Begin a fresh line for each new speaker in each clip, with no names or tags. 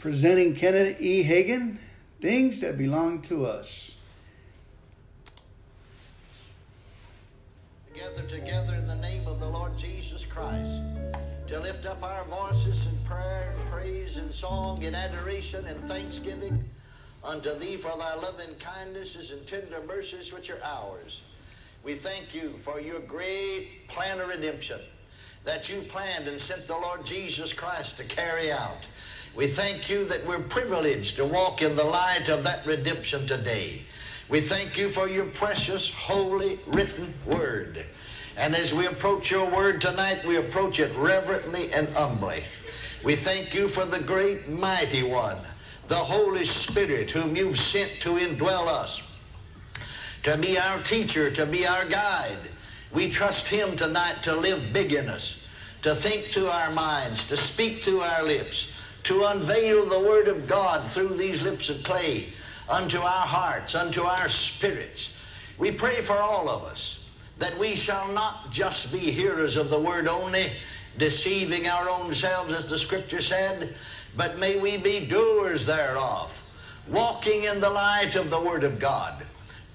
presenting Kenneth E. Hagin, Things That Belong to Us.
Together, together in the name of the Lord Jesus Christ to lift up our voices in prayer and praise and song and adoration and thanksgiving unto thee for thy loving kindnesses and tender mercies which are ours. We thank you for your great plan of redemption that you planned and sent the Lord Jesus Christ to carry out. We thank you that we're privileged to walk in the light of that redemption today. We thank you for your precious, holy, written word. And as we approach your word tonight, we approach it reverently and humbly. We thank you for the great, mighty one, the Holy Spirit, whom you've sent to indwell us, to be our teacher, to be our guide. We trust him tonight to live big in us, to think through our minds, to speak to our lips, to unveil the word of God through these lips of clay unto our hearts, unto our spirits. We pray for all of us that we shall not just be hearers of the word only, deceiving our own selves, as the scripture said, but may we be doers thereof, walking in the light of the word of God,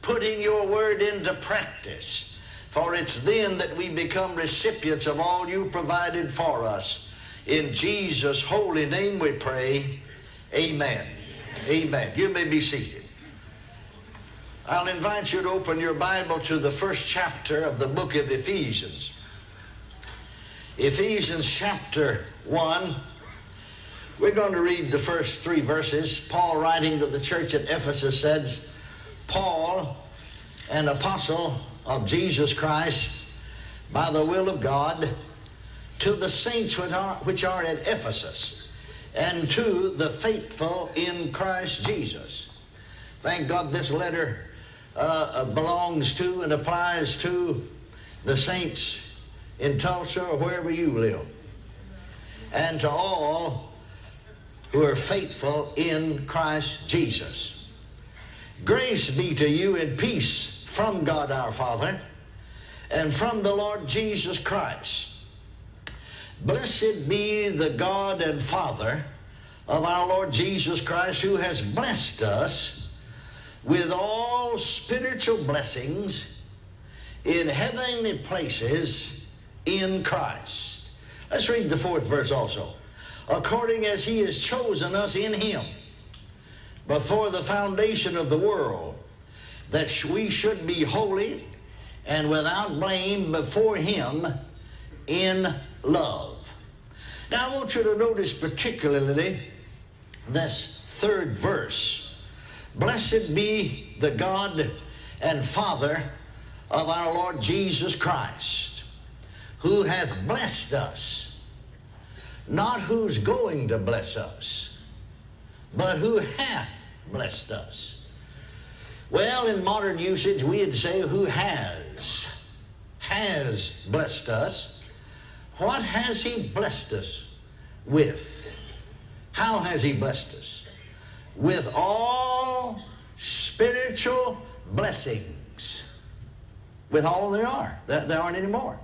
putting your word into practice. For it's then that we become recipients of all you provided for us. In Jesus' holy name we pray. Amen. Amen. You may be seated. I'll invite you to open your Bible to the first chapter of the book of Ephesians. Ephesians chapter 1. We're going to read the first three verses. Paul, writing to the church at Ephesus, says, Paul, an apostle of Jesus Christ, by the will of God, to the saints which are, which are at Ephesus, and to the faithful in Christ Jesus. Thank God this letter uh, belongs to and applies to the saints in Tulsa or wherever you live, and to all who are faithful in Christ Jesus. Grace be to you and peace from God our Father and from the Lord Jesus Christ. Blessed be the God and Father of our Lord Jesus Christ, who has blessed us with all spiritual blessings in heavenly places in Christ. Let's read the fourth verse also. According as he has chosen us in him before the foundation of the world, that we should be holy and without blame before him in love. Now, I want you to notice particularly this third verse. Blessed be the God and Father of our Lord Jesus Christ, who hath blessed us, not who's going to bless us, but who hath blessed us. Well, in modern usage, we'd say who has, has blessed us. What has He blessed us with? How has He blessed us? With all spiritual blessings. With all there are. There, aren't any more.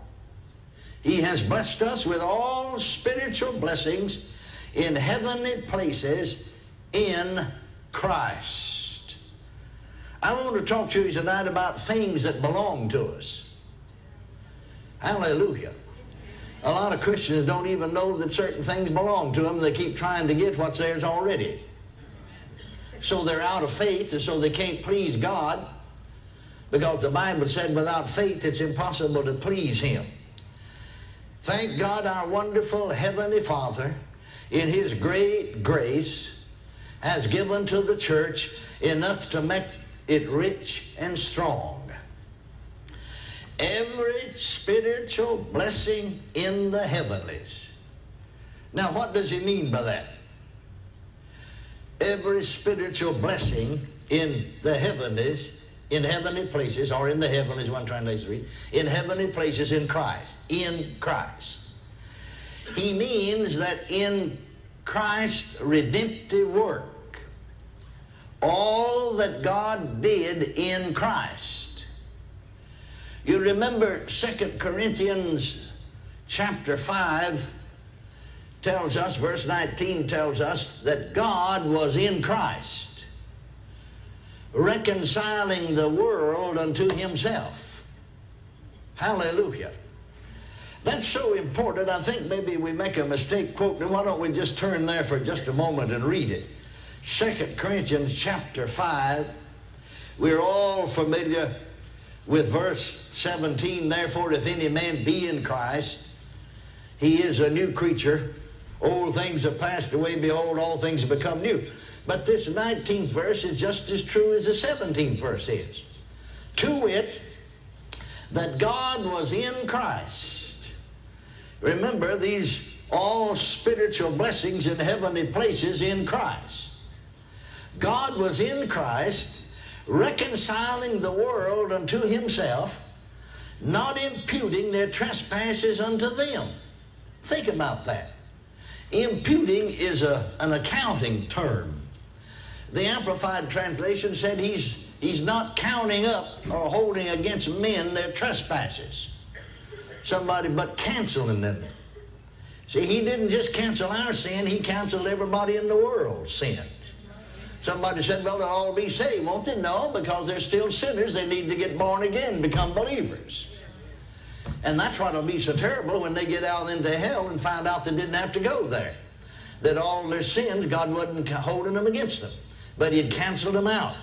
He has blessed us with all spiritual blessings in heavenly places in Christ. I want to talk to you tonight about things that belong to us. Hallelujah. A lot of Christians don't even know that certain things belong to them. They keep trying to get what's theirs already. So they're out of faith, and so they can't please God because the Bible said without faith it's impossible to please Him. Thank God, our wonderful Heavenly Father, in His great grace, has given to the church enough to make it rich and strong every spiritual blessing in the heavenlies. Now, what does he mean by that? Every spiritual blessing in the heavenlies, in heavenly places, or in the heavenlies, one translation read, in heavenly places in Christ. In Christ. He means that in Christ's redemptive work, all that God did in Christ you remember Second Corinthians chapter 5, tells us, verse 19 tells us, that God was in Christ, reconciling the world unto himself. Hallelujah. That's so important. I think maybe we make a mistake quoting. Why don't we just turn there for just a moment and read it? Second Corinthians chapter 5. We're all familiar with verse 17. Therefore, if any man be in Christ, he is a new creature. Old things have passed away. Behold, all things have become new. But this 19th verse is just as true as the 17th verse is. To wit, that God was in Christ Remember, these all spiritual blessings in heavenly places in Christ. God was in Christ, reconciling the world unto himself, not imputing their trespasses unto them. Think about that. Imputing is a, an accounting term. The Amplified Translation said he's, he's not counting up or holding against men their trespasses somebody but canceling them. See, he didn't just cancel our sin, he canceled everybody in the world's sin. Somebody said, well, they'll all be saved, won't they? No, because they're still sinners. They need to get born again, become believers. And that's what'll be so terrible when they get out into hell and find out they didn't have to go there. That all their sins, God wasn't holding them against them, but He'd canceled them out.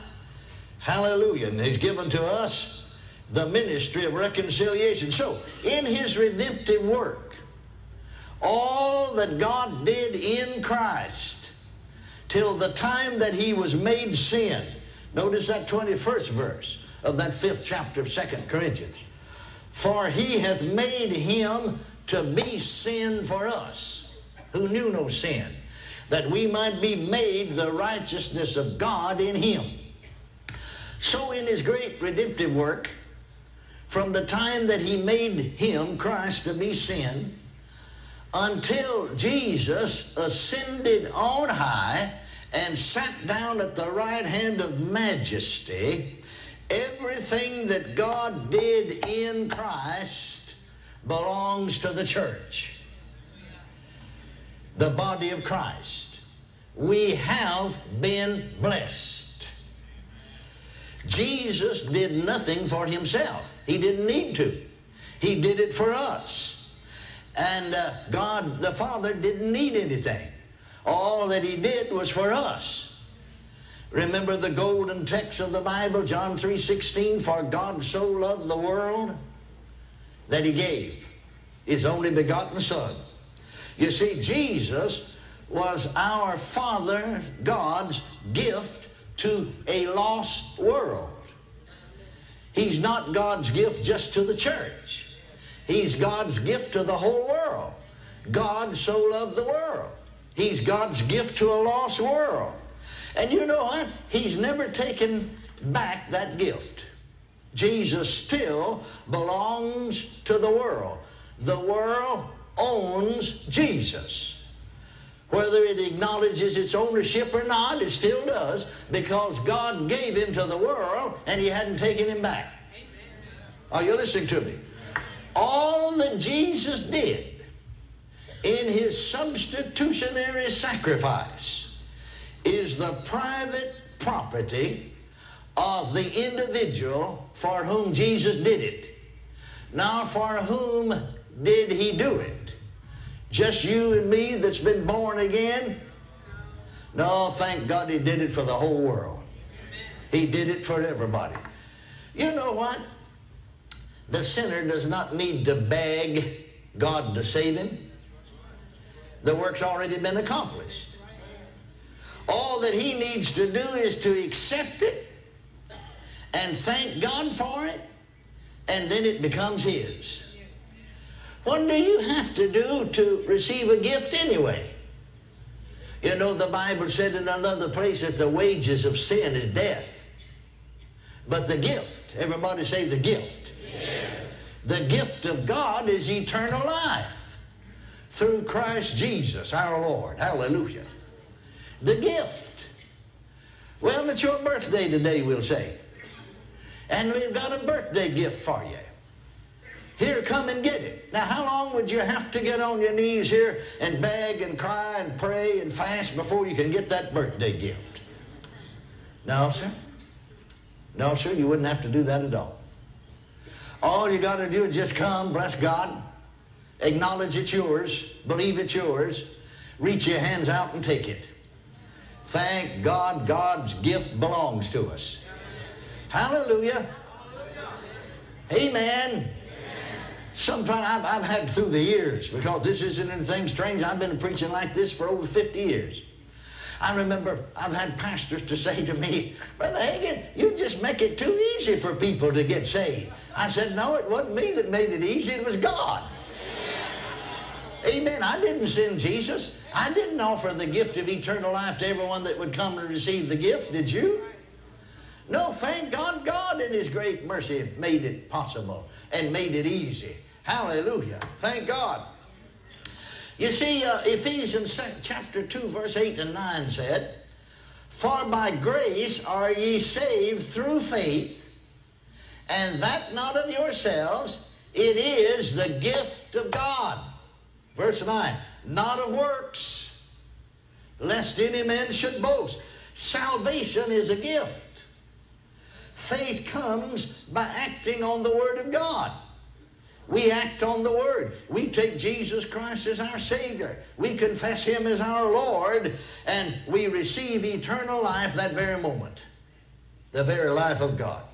Hallelujah. And He's given to us the ministry of reconciliation. So, in his redemptive work, all that God did in Christ till the time that he was made sin. Notice that 21st verse of that fifth chapter of Second Corinthians. For he hath made him to be sin for us, who knew no sin, that we might be made the righteousness of God in him. So, in his great redemptive work, from the time that he made him, Christ, to be sin, until Jesus ascended on high and sat down at the right hand of majesty, everything that God did in Christ belongs to the church, the body of Christ. We have been blessed. Jesus did nothing for himself. He didn't need to. He did it for us. And uh, God the Father didn't need anything. All that He did was for us. Remember the golden text of the Bible, John 3:16, for God so loved the world that he gave his only begotten son. You see Jesus was our Father God's gift to a lost world. He's not God's gift just to the church. He's God's gift to the whole world. God so loved the world. He's God's gift to a lost world. And you know what? He's never taken back that gift. Jesus still belongs to the world. The world owns Jesus. Whether it acknowledges its ownership or not, it still does because God gave him to the world and he hadn't taken him back. Are you listening to me? All that Jesus did in his substitutionary sacrifice is the private property of the individual for whom Jesus did it. Now, for whom did he do it? Just you and me that's been born again? No, thank God he did it for the whole world. He did it for everybody. You know what? The sinner does not need to beg God to save him. The work's already been accomplished. All that he needs to do is to accept it and thank God for it, and then it becomes his. What do you have to do to receive a gift anyway? You know, the Bible said in another place that the wages of sin is death. But the gift, everybody say the gift. The gift of God is eternal life through Christ Jesus our Lord. Hallelujah. The gift. Well, it's your birthday today, we'll say. And we've got a birthday gift for you. Here, come and get it. Now, how long would you have to get on your knees here and beg and cry and pray and fast before you can get that birthday gift? No, sir. No, sir, you wouldn't have to do that at all. All you got to do is just come, bless God, acknowledge it's yours, believe it's yours, reach your hands out and take it. Thank God, God's gift belongs to us. Hallelujah. Amen. Sometimes I've, I've had through the years, because this isn't anything strange. I've been preaching like this for over 50 years. I remember I've had pastors to say to me, Brother Hagin, you just make it too easy for people to get saved. I said, No, it wasn't me that made it easy, it was God. Amen. I didn't send Jesus. I didn't offer the gift of eternal life to everyone that would come and receive the gift. Did you? No, thank God, God in His great mercy made it possible and made it easy. Hallelujah. Thank God. You see, uh, Ephesians chapter 2, verse 8 and 9 said, For by grace are ye saved through faith, and that not of yourselves, it is the gift of God. Verse 9, not of works, lest any man should boast. Salvation is a gift. Faith comes by acting on the Word of God. We act on the Word. We take Jesus Christ as our Savior. We confess Him as our Lord, and we receive eternal life that very moment. The very life of God.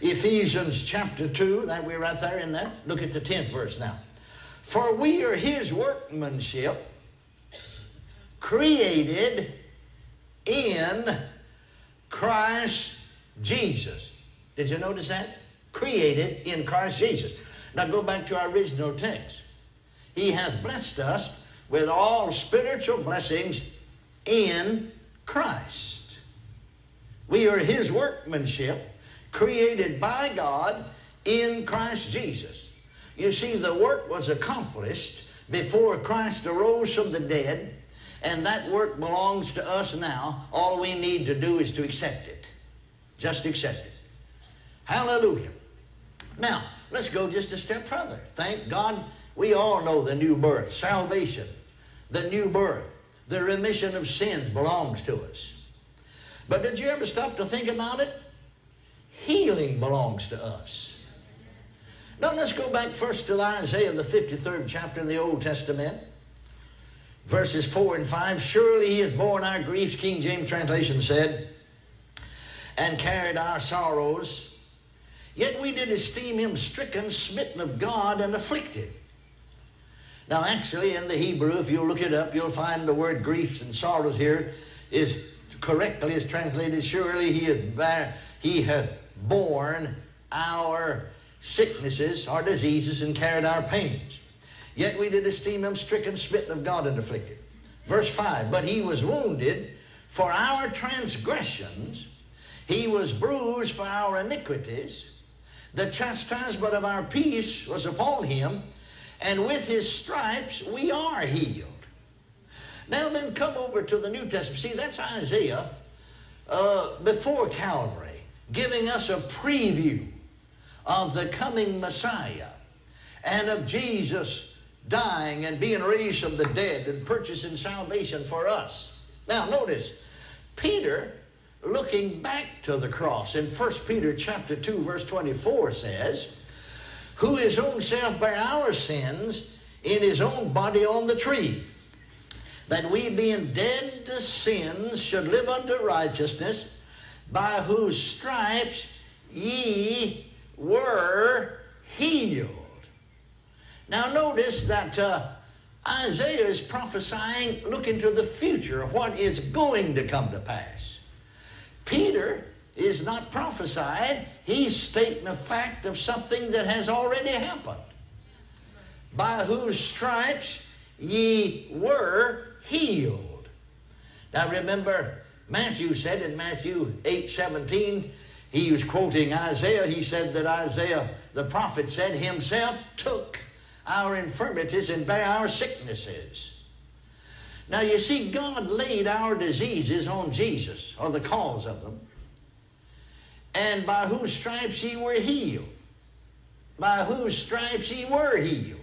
Ephesians chapter 2, that we're right there in there. Look at the 10th verse now. For we are His workmanship, created in Christ Jesus. Did you notice that? Created in Christ Jesus. Now go back to our original text. He hath blessed us with all spiritual blessings in Christ. We are His workmanship, created by God in Christ Jesus. You see, the work was accomplished before Christ arose from the dead, and that work belongs to us now. All we need to do is to accept it. Just accept it. Hallelujah. Now, let's go just a step further. Thank God we all know the new birth, salvation, the new birth, the remission of sins belongs to us. But did you ever stop to think about it? Healing belongs to us. Now let's go back first to Isaiah, the 53rd chapter in the Old Testament, verses 4 and 5. Surely he hath borne our griefs, King James translation said, and carried our sorrows. Yet we did esteem him stricken, smitten of God, and afflicted. Now, actually, in the Hebrew, if you look it up, you'll find the word griefs and sorrows here is correctly is translated, surely he hath, he hath borne our sicknesses, our diseases, and carried our pains. Yet we did esteem him stricken, smitten of God, and afflicted. Verse 5 But he was wounded for our transgressions, he was bruised for our iniquities. The chastisement of our peace was upon him, and with his stripes we are healed. Now then, come over to the New Testament. See, that's Isaiah uh, before Calvary, giving us a preview of the coming Messiah and of Jesus dying and being raised from the dead and purchasing salvation for us. Now, notice, Peter looking back to the cross. In 1 Peter chapter 2, verse 24 says, Who his own self bare our sins in his own body on the tree, that we being dead to sins should live unto righteousness, by whose stripes ye were healed. Now notice that uh, Isaiah is prophesying, looking to the future, of what is going to come to pass. Peter is not prophesied, he's stating a fact of something that has already happened. By whose stripes ye were healed. Now remember, Matthew said in Matthew 8 17, he was quoting Isaiah. He said that Isaiah, the prophet, said, Himself took our infirmities and bare our sicknesses. Now, you see, God laid our diseases on Jesus, or the cause of them, and by whose stripes ye were healed. by whose stripes ye were healed.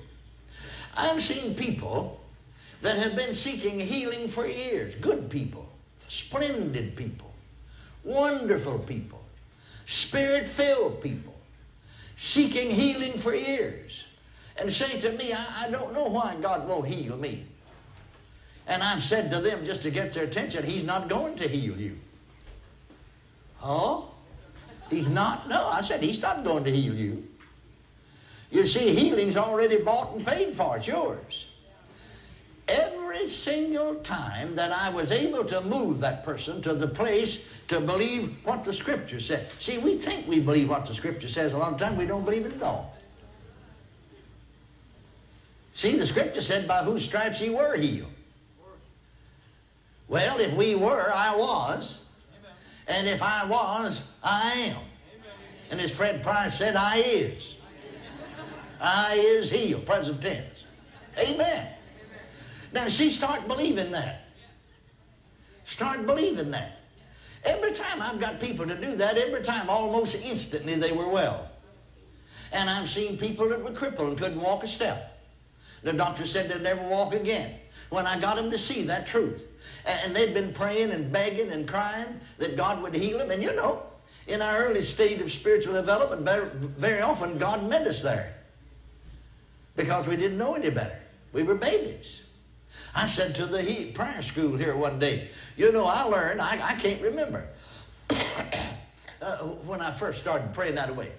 I've seen people that have been seeking healing for years. Good people, splendid people, wonderful people, spirit filled people, seeking healing for years. And say to me, I, I don't know why God won't heal me. And I've said to them just to get their attention, He's not going to heal you. Oh? He's not? No, I said, He's not going to heal you. You see, healing's already bought and paid for. It's yours. Every single time that I was able to move that person to the place to believe what the Scripture said. See, we think we believe what the Scripture says. A lot of times we don't believe it at all. See, the Scripture said, by whose stripes he were healed. Well, if we were, I was. And if I was, I am. And as Fred Price said, I is. I is healed, present tense. Amen. Now, see, start believing that. Start believing that. Every time I've got people to do that, every time, almost instantly, they were well. And I've seen people that were crippled and couldn't walk a step. The doctor said they'd never walk again. When I got them to see that truth. And they'd been praying and begging and crying that God would heal them. And you know, in our early stage of spiritual development, very often God met us there because we didn't know any better. We were babies. I said to the prayer school here one day, you know, I learned, I, I can't remember uh, when I first started praying that way.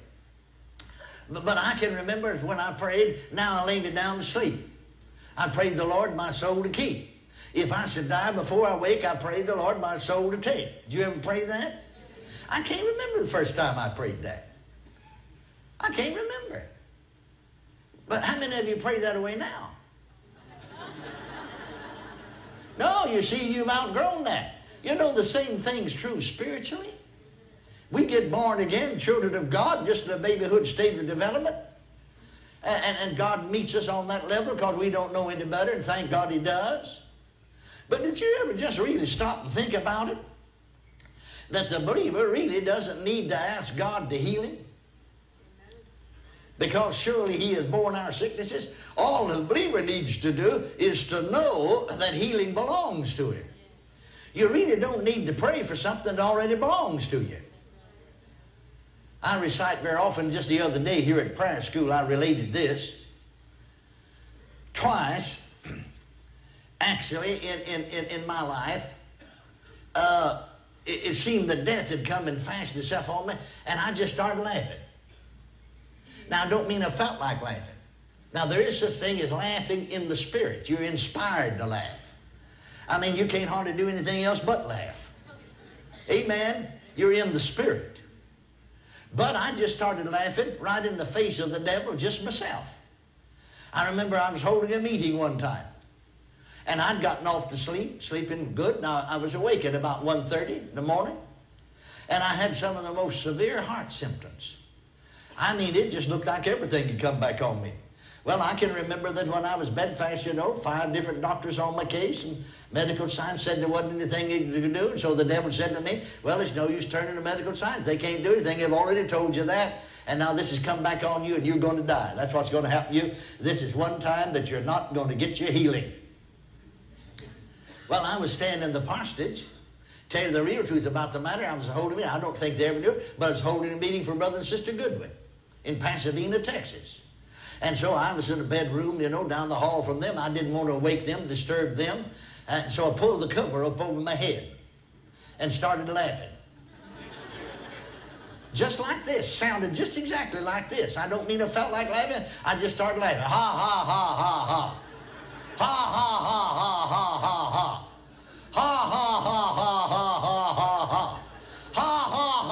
But, but I can remember when I prayed, now I lay me down to sleep. I prayed the Lord my soul to keep. If I should die before I wake, I prayed the Lord my soul to take. Do you ever pray that? I can't remember the first time I prayed that. I can't remember. But how many of you pray that away now? No, you see, you've outgrown that. You know, the same thing's true spiritually. We get born again, children of God, just in a babyhood state of development. And, and, God meets us on that level because we don't know any better, and thank God He does. But did you ever just really stop and think about it? That the believer really doesn't need to ask God to heal him because surely he has borne our sicknesses. All the believer needs to do is to know that healing belongs to him. You really don't need to pray for something that already belongs to you. I recite very often, just the other day here at prayer school, I related this. Twice, actually, in, in, in, in my life, uh, it, it seemed that death had come and fastened itself on me, and I just started laughing. Now, I don't mean I felt like laughing. Now, there is such thing as laughing in the spirit. You're inspired to laugh. I mean, you can't hardly do anything else but laugh. Amen? You're in the spirit. But I just started laughing right in the face of the devil, just myself. I remember I was holding a meeting one time. And I'd gotten off to sleep, sleeping good. Now, I was awake at about 1.30 in the morning. And I had some of the most severe heart symptoms. I mean, it just looked like everything had come back on me. Well, I can remember that when I was bedfast, you know, five different doctors on my case, and medical science said there wasn't anything you could do. And so the devil said to me, Well, it's no use turning to medical science. They can't do anything. They've already told you that. And now this has come back on you, and you're going to die. That's what's going to happen to you. This is one time that you're not going to get your healing. Well, I was standing in the parsonage. Tell you the real truth about the matter, I was holding, I don't think they ever do it, but I was holding a meeting for Brother and Sister Goodwin in Pasadena, Texas. And so I was in a bedroom, you know, down the hall from them. I didn't want to wake them, disturb them. And so I pulled the cover up over my head and started laughing. just like this. Sounded just exactly like this. I don't mean I felt like laughing. I just started laughing. Ha, ha, ha, ha, ha. Ha, ha, ha, ha, ha, ha, ha. Ha, ha, ha, ha, ha, ha, ha, ha. Ha, ha,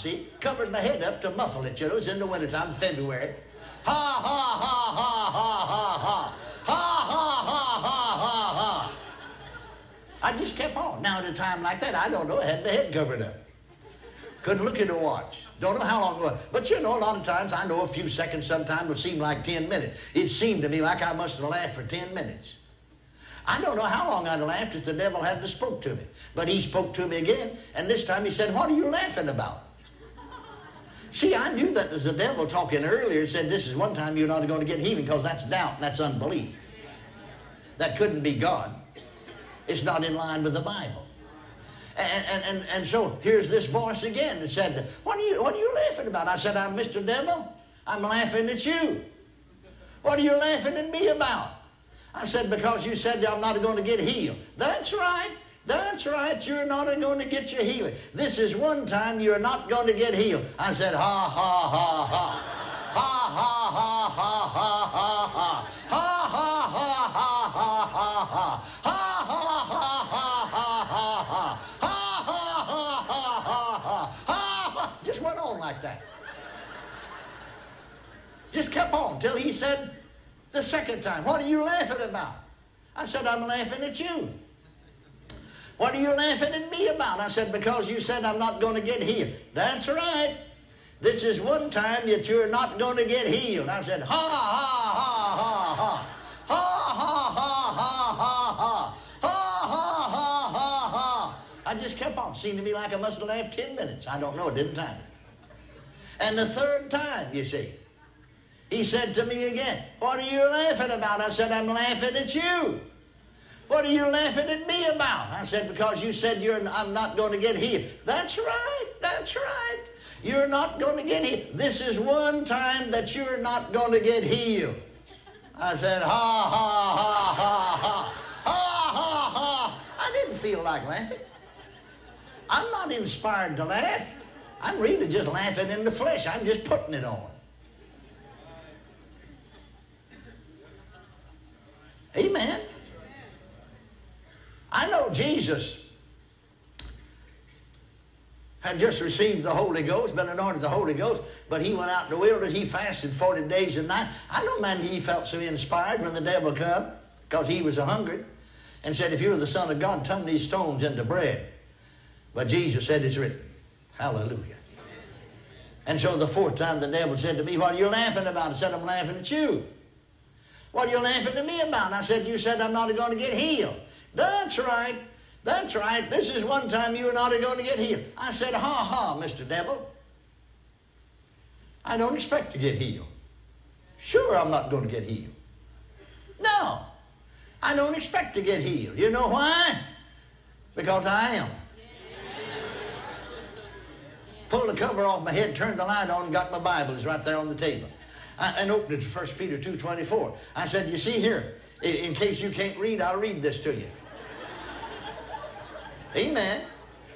see? Covered my head up to muffle it, you know. It's in the wintertime, February. Ha, ha, ha, ha, ha, ha, ha. Ha, ha, ha, ha, ha, ha. I just kept on. Now, at a time like that, I don't know, I had my head covered up. Couldn't look at a watch. Don't know how long it was. But you know, a lot of times, I know a few seconds sometimes will seem like 10 minutes. It seemed to me like I must have laughed for 10 minutes. I don't know how long I'd laughed if the devil hadn't spoke to me. But he spoke to me again, and this time he said, What are you laughing about? See, I knew that was the devil talking earlier. Said this is one time you're not going to get healing because that's doubt and that's unbelief. That couldn't be God. It's not in line with the Bible. And, and, and, and so here's this voice again that said, what are, you, what are you laughing about? I said, I'm Mr. Devil. I'm laughing at you. What are you laughing at me about? I said, because you said I'm not going to get healed. That's right. That's right. You're not going to get your healing. This is one time you're not going to get healed. I said, ha, ha, ha, ha. Ha, ha, ha, ha, ha, ha, ha. Ha, ha, ha, ha, ha, ha, ha. Ha, ha, ha, ha, ha, ha, ha. Ha, ha, ha, ha, ha, ha. Ha, ha. Just went on like that. Just kept on till he said the second time, What are you laughing about? I said, I'm laughing at you. What are you laughing at me about? I said, Because you said I'm not going to get healed. That's right. This is one time that you're not going to get healed. I said, Ha, ha, ha, ha, ha. Ha, ha, ha, ha, ha, ha. Ha, ha, ha, ha, ha. I just kept on. Seemed to me like I must have laughed 10 minutes. I don't know. It didn't time. And the third time, you see, he said to me again, What are you laughing about? I said, I'm laughing at you. What are you laughing at me about? I said, Because you said you're, I'm not going to get healed. That's right. That's right. You're not going to get healed. This is one time that you're not going to get healed. I said, Ha, ha, ha, ha, ha. Ha, ha, ha. I didn't feel like laughing. I'm not inspired to laugh. I'm really just laughing in the flesh. I'm just putting it on. Amen. I know Jesus had just received the Holy Ghost, been anointed the Holy Ghost, but he went out in the wilderness, he fasted 40 days and nights. I don't imagine he felt so inspired when the devil come, because he was a hungry, and said, if you're the Son of God, turn these stones into bread. But Jesus said, it's written. Hallelujah. And so the fourth time the devil said to me, What are you laughing about? I said, I'm laughing at you. What are you laughing at me about? I said, You said I'm not going to get healed. That's right. That's right. This is one time you and I are going to get healed. I said, Ha ha, Mr. Devil. I don't expect to get healed. Sure, I'm not going to get healed. No, I don't expect to get healed. You know why? Because I am. Pulled the cover off my head, turned the light on, got my Bible. It's right there on the table. I, and opened it to 1 Peter 2.24. I said, you see here, in, in case you can't read, I'll read this to you. Amen.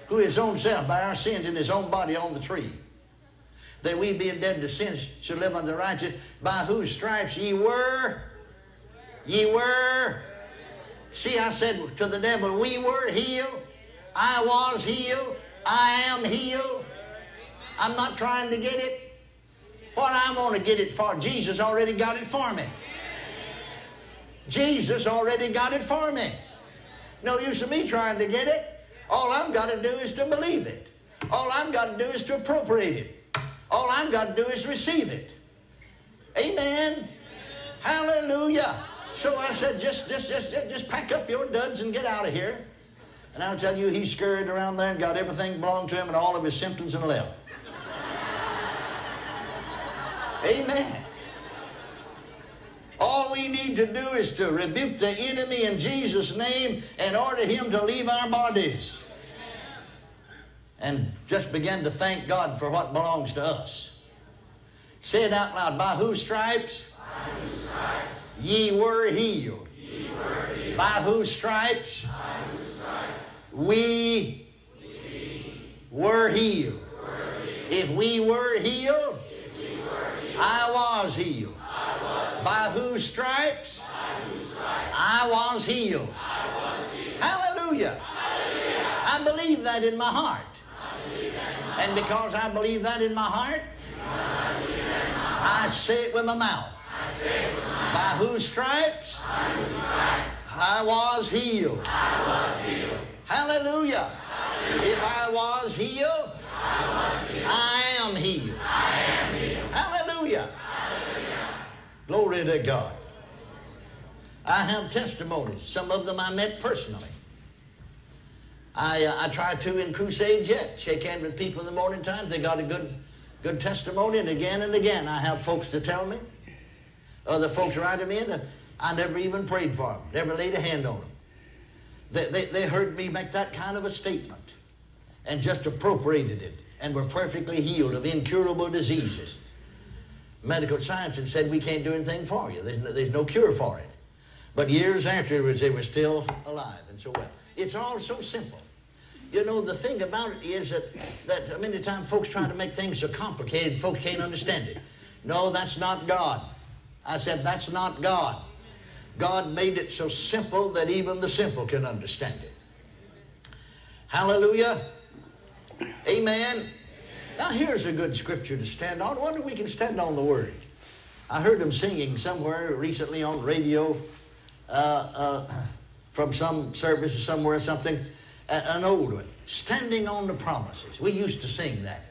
Who his own self by our sins in his own body on the tree. That we being dead to sins should live unto righteousness, by whose stripes ye were, ye were. See, I said to the devil, we were healed. I was healed. I am healed. I'm not trying to get it. What I want to get it for, Jesus already got it for me. Jesus already got it for me. No use of me trying to get it. All I've got to do is to believe it. All I've got to do is to appropriate it. All I've got to do is receive it. Amen. Hallelujah. So I said, just, just, just, just pack up your duds and get out of here. And I'll tell you, he scurried around there and got everything belonged to him and all of his symptoms and left. Amen. All we need to do is to rebuke the enemy in Jesus' name and order him to leave our bodies. And just begin to thank God for what belongs to us. Say it out loud. By whose stripes?
By whose stripes
ye were healed.
ye were healed.
By whose stripes
By whose stripes
we we were healed. If we were healed, I was healed. By whose stripes? I was healed. Hallelujah. I believe that in my heart. And because I believe that in my heart, I say it with my mouth. By whose stripes? I was healed. Hallelujah. If I was healed, I am healed. Hallelujah. Glory to God. I have testimonies. Some of them I met personally. I, uh, I try to in crusades yet. Shake hands with people in the morning time. They got a good Good testimony, and again and again I have folks to tell me. Other folks write to me, and I never even prayed for them, never laid a hand on them. They, they, they heard me make that kind of a statement and just appropriated it and were perfectly healed of incurable diseases. Medical science had said, We can't do anything for you, there's no, there's no cure for it. But years afterwards, they were still alive and so well. It's all so simple. You know, the thing about it is that, that many times folks try to make things so complicated, folks can't understand it. No, that's not God. I said, that's not God. God made it so simple that even the simple can understand it. Hallelujah. Amen. Now, here's a good scripture to stand on. Wonder we can stand on the Word. I heard them singing somewhere recently on radio uh, uh, from some service or somewhere or something, an old one. Standing on the promises. We used to sing that.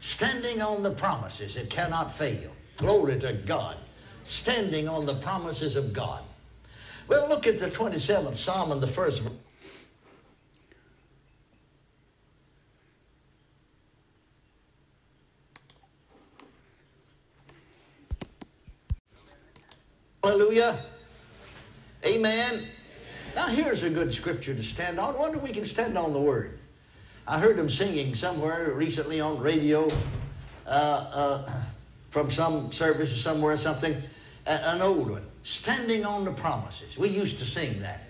Standing on the promises, it cannot fail. Glory to God. Standing on the promises of God. Well, look at the 27th Psalm and the first verse. Hallelujah. Amen. Now, here's a good scripture to stand on. I wonder we can stand on the Word. I heard them singing somewhere recently on radio uh, uh, from some service or somewhere or something, an old one. Standing on the promises. We used to sing that.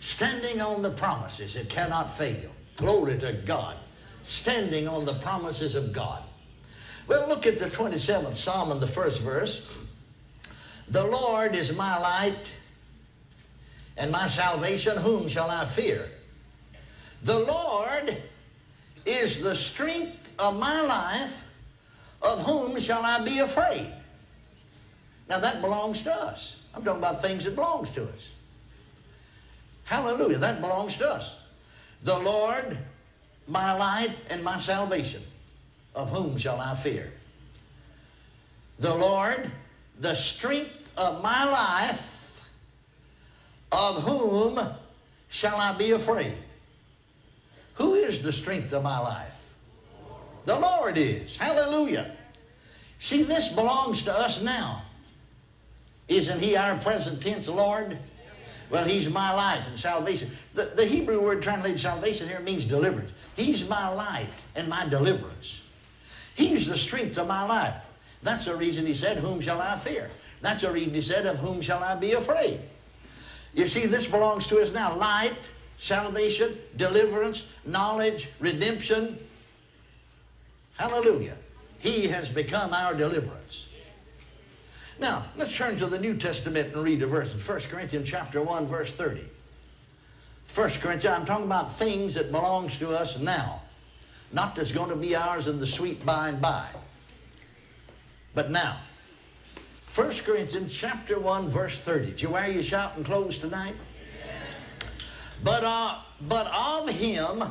Standing on the promises, it cannot fail. Glory to God. Standing on the promises of God. Well, look at the 27th Psalm in the first verse. The Lord is my light and my salvation, whom shall I fear? The Lord is the strength of my life, of whom shall I be afraid? Now that belongs to us. I'm talking about things that belongs to us. Hallelujah, that belongs to us. The Lord, my light and my salvation, of whom shall I fear? The Lord, the strength of my life, of whom shall I be afraid? Who is the strength of my life? The Lord is. Hallelujah. See, this belongs to us now. Isn't He our present tense Lord? Well, He's my light and salvation. The, the Hebrew word translated salvation here means deliverance. He's my light and my deliverance. He's the strength of my life. That's the reason He said, Whom shall I fear? That's the reason He said, Of whom shall I be afraid? You see, this belongs to us now light, salvation, deliverance, knowledge, redemption. Hallelujah. He has become our deliverance. Now, let's turn to the New Testament and read a verse in 1 Corinthians chapter 1, verse 30. 1 Corinthians, I'm talking about things that belongs to us now. Not that's going to be ours in the sweet by and by. But now. 1 Corinthians chapter 1, verse 30. Did you wear your shouting clothes tonight? But, uh, but of him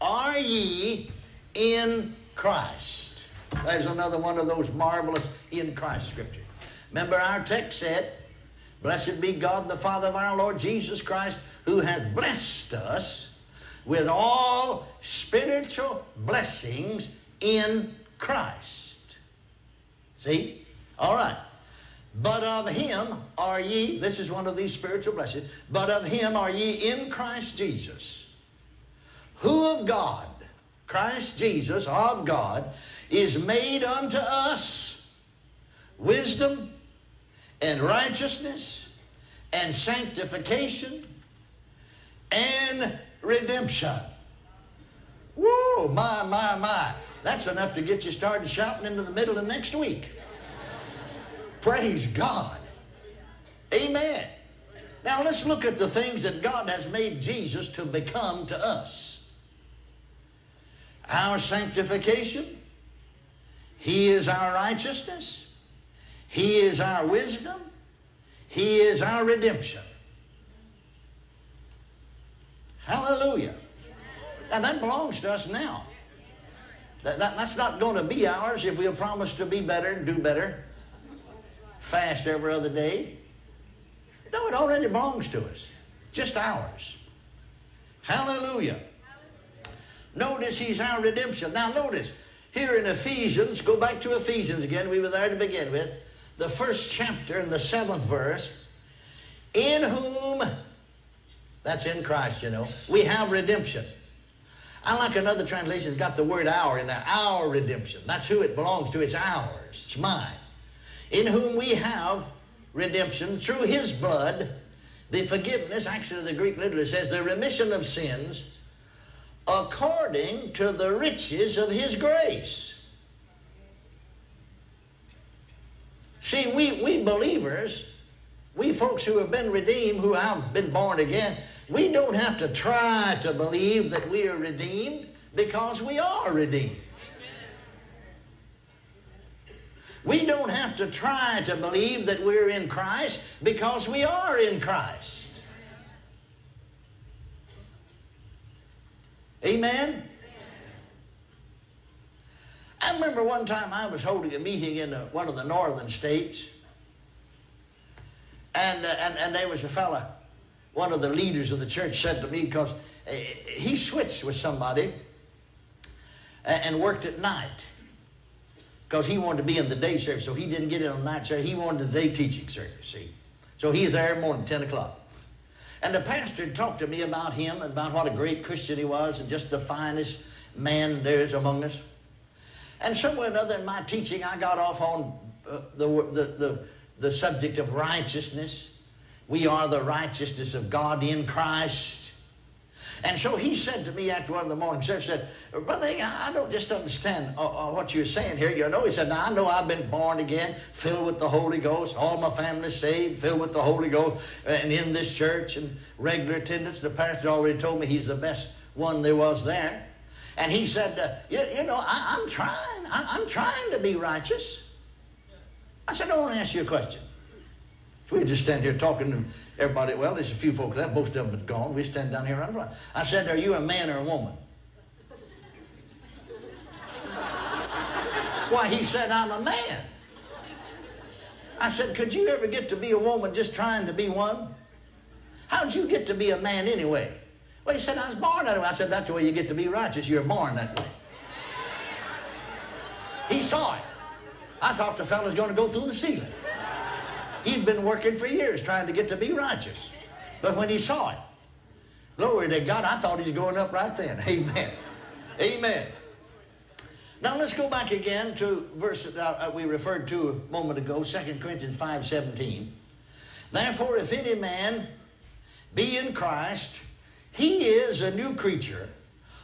are ye in Christ. There's another one of those marvelous in Christ scriptures. Remember our text said, Blessed be God the Father of our Lord Jesus Christ, who hath blessed us with all spiritual blessings in Christ. See? All right. But of him are ye, this is one of these spiritual blessings, but of him are ye in Christ Jesus, who of God, Christ Jesus of God, is made unto us wisdom and righteousness and sanctification and redemption. Whoa, my, my, my. That's enough to get you started shouting into the middle of next week. Praise God. Amen. Now let's look at the things that God has made Jesus to become to us. Our sanctification. He is our righteousness. He is our wisdom. He is our redemption. Hallelujah. Now that belongs to us now. That, that, that's not going to be ours if we'll promise to be better and do better fast every other day. No, it already belongs to us, just ours. Hallelujah. Notice he's our redemption. Now, notice, here in Ephesians, go back to Ephesians again, we were there to begin with, the first chapter and the seventh verse, in whom, that's in Christ, you know, we have redemption. I like another translation that's got the word our in there, our redemption. That's who it belongs to, it's ours, it's mine. In whom we have redemption through his blood, the forgiveness, actually the Greek literally says, the remission of sins according to the riches of his grace. See, we, we believers, we folks who have been redeemed, who have been born again, we don't have to try to believe that we are redeemed because we are redeemed. We don't have to try to believe that we're in Christ because we are in Christ. Amen? I remember one time I was holding a meeting in uh, one of the northern states, and, uh, and, and there was a fella, one of the leaders of the church said to me, because uh, he switched with somebody and worked at night because he wanted to be in the day service, so he didn't get in on the night service. He wanted the day teaching service, see. So he was there every morning, 10 o'clock. And the pastor talked to me about him, about what a great Christian he was, and just the finest man there is among us. And somewhere or another in my teaching, I got off on uh, the, the, the, the subject of righteousness. We are the righteousness of God in Christ. And so he said to me after one of the morning service, said, Brother, I don't just understand uh, uh, what you're saying here. You know, he said, Now I know I've been born again, filled with the Holy Ghost, all my family saved, filled with the Holy Ghost, and in this church and regular attendance. The pastor already told me he's the best one there was there. And he said, uh, you, you, know, I, am trying. I, am trying to be righteous. I said, I want to ask you a question. We just stand here talking to everybody. Well, there's a few folks left. Most of them have gone. We stand down here. I said, Are you a man or a woman? Why, he said, I'm a man. I said, Could you ever get to be a woman just trying to be one? How'd you get to be a man anyway? Well, he said, I was born that way. I said, That's the way you get to be righteous. You're born that way. He saw it. I thought the fellow's going to go through the ceiling. He'd been working for years trying to get to be righteous. But when he saw it, glory to God, I thought he was going up right then. Amen. Amen. Now let's go back again to verse that uh, we referred to a moment ago, 2 Corinthians 5 17. Therefore, if any man be in Christ, he is a new creature.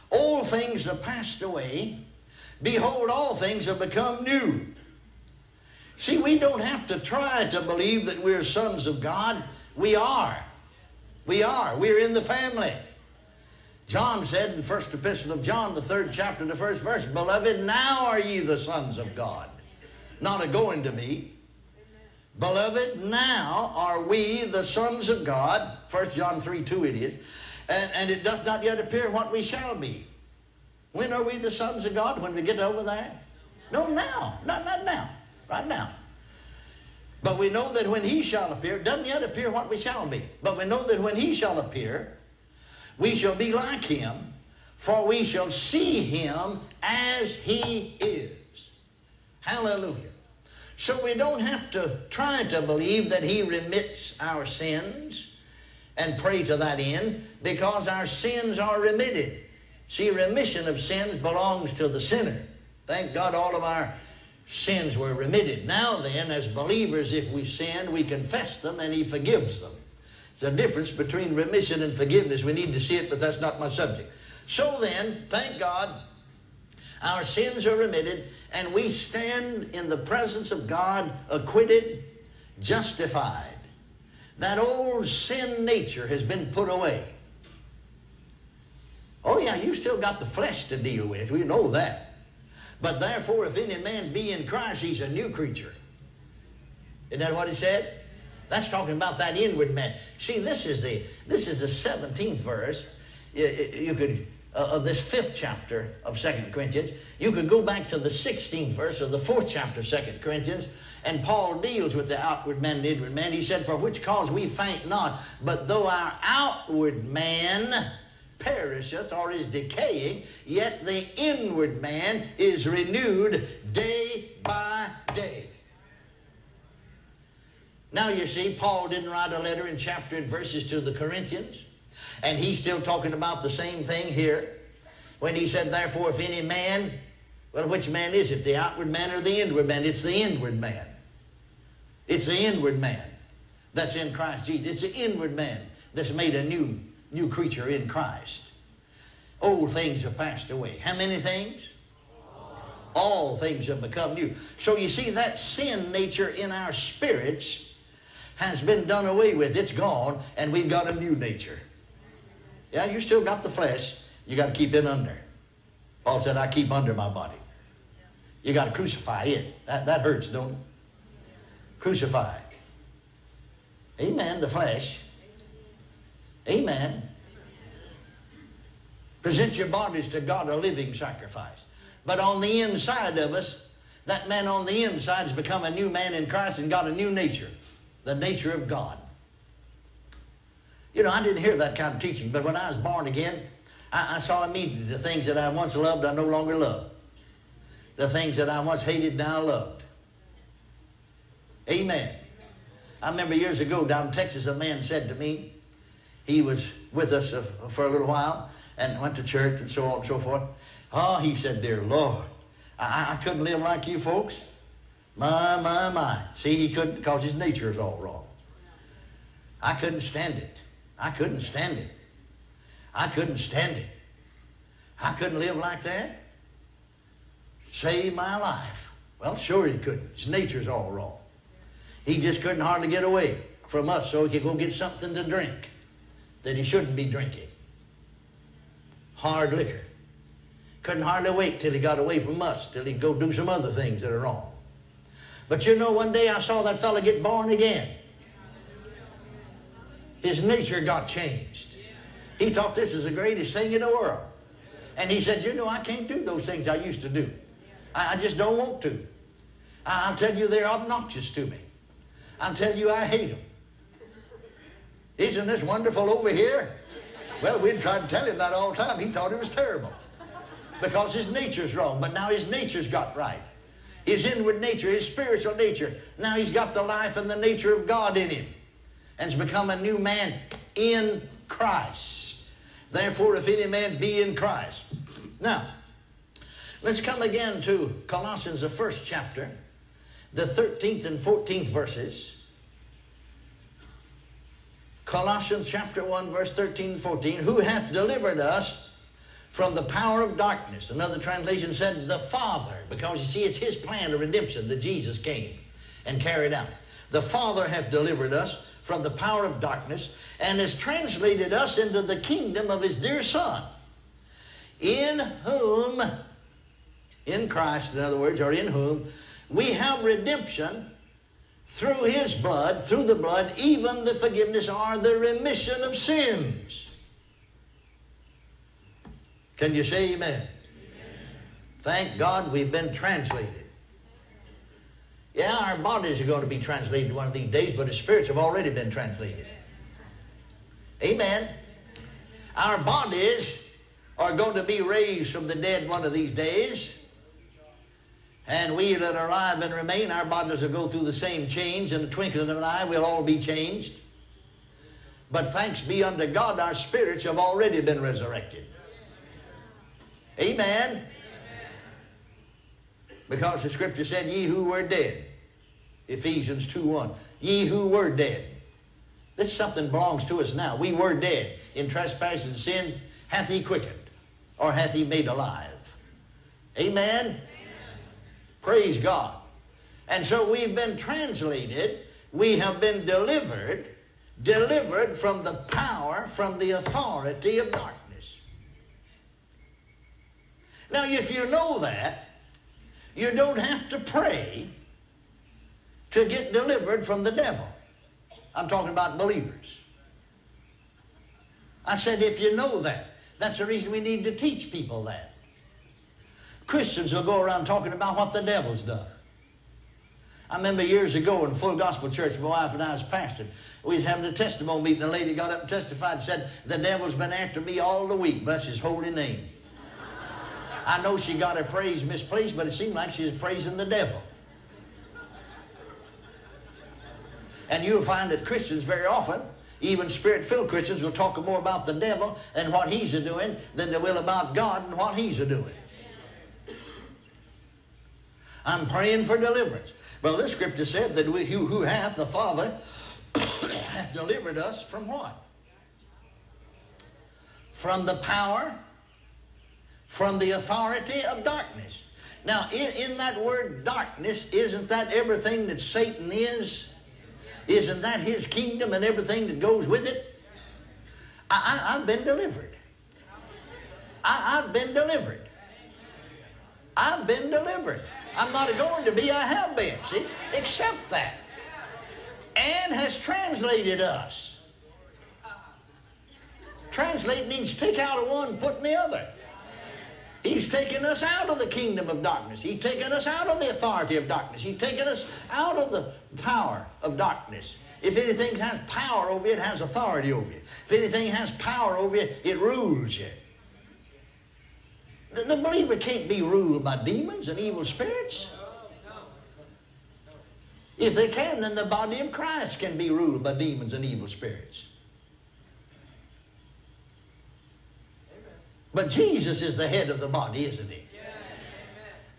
All things are passed away. Behold, all things have become new. See, we don't have to try to believe that we're sons of God. We are. We are. We're in the family. John said in First Epistle of John, the third chapter, the first verse, Beloved, now are ye the sons of God. Not a going to be. Beloved, now are we the sons of God. First John 3 2 it is. And, and it doth not yet appear what we shall be. When are we the sons of God? When we get over there? No, now. Not, not now right now. But we know that when he shall appear, doesn't yet appear what we shall be. But we know that when he shall appear, we shall be like him, for we shall see him as he is. Hallelujah. So we don't have to try to believe that he remits our sins and pray to that end because our sins are remitted. See, remission of sins belongs to the sinner. Thank God all of our sins were remitted. Now then, as believers, if we sin, we confess them and He forgives them. It's a difference between remission and forgiveness. We need to see it, but that's not my subject. So then, thank God, our sins are remitted, and we stand in the presence of God acquitted, justified. That old sin nature has been put away. Oh, yeah, you still got the flesh to deal with. We know that. But therefore, if any man be in Christ, he's a new creature. Isn't that what he said? That's talking about that inward man. See, this is the this is the 17th verse. You, you could uh, of this fifth chapter of Second Corinthians. You could go back to the 16th verse of the fourth chapter of Second Corinthians, and Paul deals with the outward man and inward man. He said, For which cause we faint not, but though our outward man perisheth or is decaying, yet the inward man is renewed day by day. Now you see, Paul didn't write a letter in chapter and verses to the Corinthians, and he's still talking about the same thing here when he said, Therefore, if any man, well, which man is it, the outward man or the inward man? It's the inward man. It's the inward man that's in Christ Jesus. It's the inward man that's made a new, new creature in Christ. Old things have passed away. How many things? All things have become new. So you see, that sin nature in our spirits has been done away with. It's gone, and we've got a new nature. Yeah, you still got the flesh. You got to keep it under. Paul said, I keep under my body. You got to crucify it. That, that hurts, don't it? Crucify. Amen. The flesh. Amen. Present your bodies to God a living sacrifice. But on the inside of us, that man on the inside has become a new man in Christ and got a new nature, the nature of God. You know, I didn't hear that kind of teaching, but when I was born again, I, I saw immediately the things that I once loved, I no longer love. The things that I once hated, now loved. Amen. I remember years ago down in Texas, a man said to me, he was with us for a little while and went to church and so on and so forth. Oh, he said, Dear Lord, I, I couldn't live like you folks. My, my, my. See, he couldn't because his nature is all wrong. I couldn't stand it. I couldn't stand it. I couldn't stand it. I couldn't live like that. Save my life. Well, sure he couldn't. His nature's all wrong. He just couldn't hardly get away from us so he could go get something to drink that he shouldn't be drinking. Hard liquor. Couldn't hardly wait till he got away from us, till he'd go do some other things that are wrong. But you know, one day I saw that fellow get born again. His nature got changed. He thought this is the greatest thing in the world. And he said, You know, I can't do those things I used to do. I, I just don't want to. I'll tell you, they're obnoxious to me. I'll tell you, I hate them. Isn't this wonderful over here? Well, we'd tried to tell him that all the time. He thought it was terrible because his nature's wrong. But now his nature's got right. His inward nature, his spiritual nature. Now he's got the life and the nature of God in him and has become a new man in Christ. Therefore, if any man be in Christ. Now, let's come again to Colossians, the first chapter, the 13th and 14th verses. Colossians chapter 1, verse 13 and 14. Who hath delivered us from the power of darkness. Another translation said, the Father, because you see, it's His plan of redemption that Jesus came and carried out. The Father hath delivered us from the power of darkness and has translated us into the kingdom of His dear Son, in whom, in Christ, in other words, or in whom, we have redemption through His blood, through the blood, even the forgiveness or the remission of sins. Can you say amen? amen? Thank God we've been translated. Yeah, our bodies are going to be translated one of these days, but the spirits have already been translated. Amen. Our bodies are going to be raised from the dead one of these days. And we that are alive and remain, our bodies will go through the same change. In the twinkling of an eye, we'll all be changed. But thanks be unto God, our spirits have already been resurrected. Amen. Because the scripture said, Ye who were dead. Ephesians 2 1. Ye who were dead. This something belongs to us now. We were dead in trespass and sin. Hath he quickened? Or hath he made alive? Amen? Praise God. And so we've been translated. We have been delivered. Delivered from the power, from the authority of darkness. Now, if you know that, you don't have to pray to get delivered from the devil. I'm talking about believers. I said, if you know that, that's the reason we need to teach people that. Christians will go around talking about what the devil's done. I remember years ago in Full Gospel Church, my wife and I was pastoring. We was having a testimony meeting. A lady got up and testified and said, The devil's been after me all the week. Bless his holy name. I know she got her praise misplaced, but it seemed like she was praising the devil. And you'll find that Christians very often, even spirit filled Christians, will talk more about the devil and what he's a doing than they will about God and what he's a doing. I'm praying for deliverance. Well, this scripture said that we, who, who hath the Father hath delivered us from what? From the power, from the authority of darkness. Now, in, in that word darkness, isn't that everything that Satan is? Isn't that his kingdom and everything that goes with it? I, have been delivered. I, I've been delivered. I've been delivered. I'm not going to be, I have been. See? Accept that. And has translated us. Translate means take out of one, put in the other. He's taken us out of the kingdom of darkness. He's taken us out of the authority of darkness. He's taken us out of the power of darkness. If anything has power over you, it has authority over you. If anything has power over you, it rules you. The, the believer can't be ruled by demons and evil spirits. If they can, then the body of Christ can be ruled by demons and evil spirits. But Jesus is the head of the body, isn't he?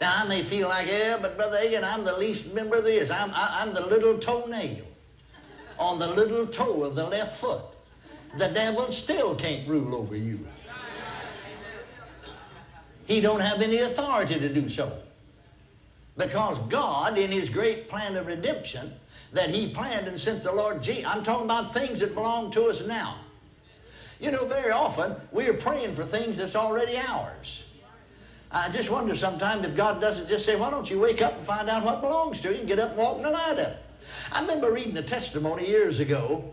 Now, I may feel like, yeah, but Brother Hagin, I'm the least member is. I'm, I, am the little toenail on the little toe of the left foot. The devil still can't rule over you. He don't have any authority to do so. Because God, in His great plan of redemption, that He planned and sent the Lord Jesus, I'm talking about things that belong to us now. You know, very often we're praying for things that's already ours. I just wonder sometimes if God doesn't just say, why don't you wake up and find out what belongs to you and get up and walk in the light of it. I remember reading a testimony years ago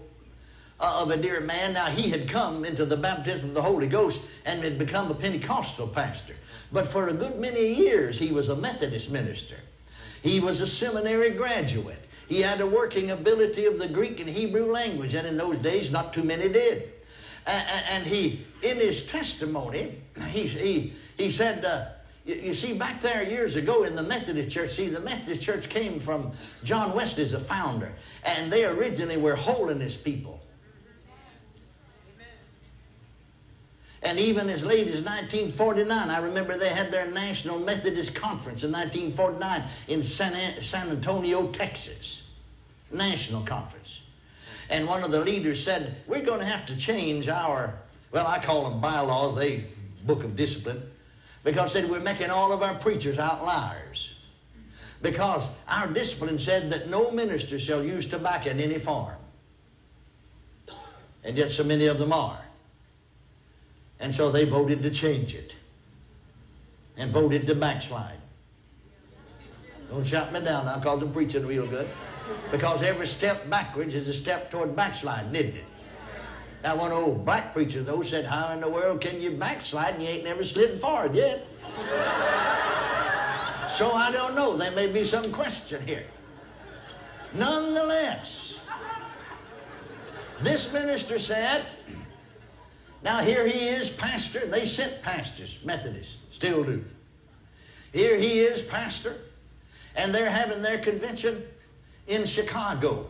uh, of a dear man. Now, he had come into the baptism of the Holy Ghost and had become a Pentecostal pastor. But for a good many years, he was a Methodist minister. He was a seminary graduate. He had a working ability of the Greek and Hebrew language, and in those days, not too many did. And he, in his testimony, he, he, he said, uh, you, see, back there years ago in the Methodist Church, see, the Methodist Church came from John Wesley as a founder, and they originally were holiness people. And even as late as 1949, I remember they had their National Methodist Conference in 1949 in San, San Antonio, Texas. National Conference. And one of the leaders said, We're going to have to change our, well, I call them bylaws, they book of discipline, because said we're making all of our preachers outliers. Because our discipline said that no minister shall use tobacco in any form. And yet so many of them are. And so they voted to change it and voted to backslide. Don't shut me down now because I'm preaching real good. Because every step backwards is a step toward backsliding, isn't it? That one old black preacher, though, said, How in the world can you backslide and you ain't never slid forward yet? so I don't know. There may be some question here. Nonetheless, this minister said, now, here he is, pastor. They sent pastors, Methodists, still do. Here he is, pastor, and they're having their convention in Chicago.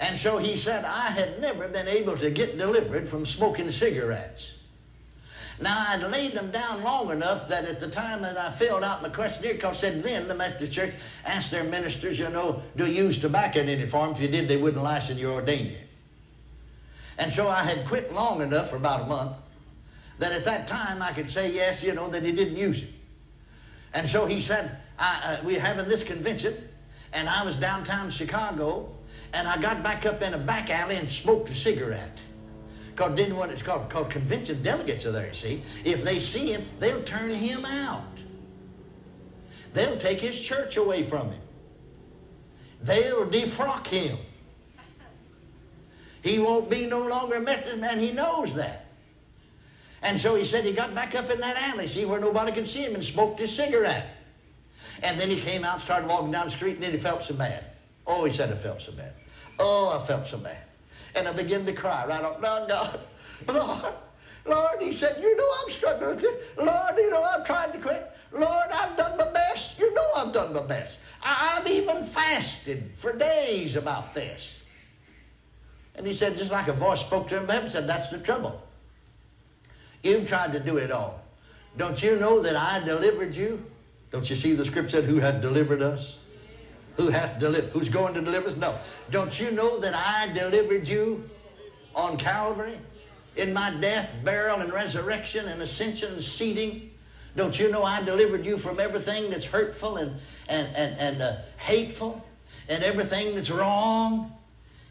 And so he said, I had never been able to get delivered from smoking cigarettes. Now, I'd laid them down long enough that at the time that I filled out my questionnaire, because said then the Methodist Church asked their ministers, you know, do you use tobacco in any form? If you did, they wouldn't license you or ordain you. And so I had quit long enough for about a month that at that time I could say yes, you know, that he didn't use it. And so he said, uh, we're having this convention, and I was downtown Chicago, and I got back up in a back alley and smoked a cigarette. Because didn't want it's called, called convention delegates are there, see. If they see him, they'll turn him out. They'll take his church away from him. They'll defrock him. He won't be no longer a Methodist man. He knows that. And so he said he got back up in that alley, see where nobody could see him, and smoked his cigarette. And then he came out, started walking down the street, and then he felt so bad. Oh, he said, I felt so bad. Oh, I felt so bad. And I began to cry right off. No, God, Lord, Lord, he said, you know I'm struggling with it. Lord, you know I'm trying to quit. Lord, I've done my best. You know I've done my best. I've even fasted for days about this. And he said, just like a voice spoke to him heaven, said, that's the trouble. You've tried to do it all. Don't you know that I delivered you? Don't you see the scripture said, who hath delivered us? Who hath delivered? Who's going to deliver us? No. Don't you know that I delivered you on Calvary? In my death, burial, and resurrection, and ascension, and seating? Don't you know I delivered you from everything that's hurtful and, and, and, and uh, hateful and everything that's wrong?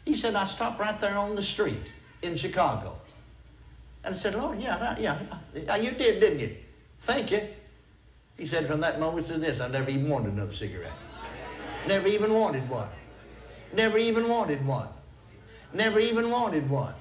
He said, I stopped right there on the street in Chicago. And I said, Lord, yeah, yeah, yeah. You did, didn't you? Thank you. He said, from that moment to this, I never even wanted another cigarette. Never even wanted one. Never even wanted one. Never even wanted one.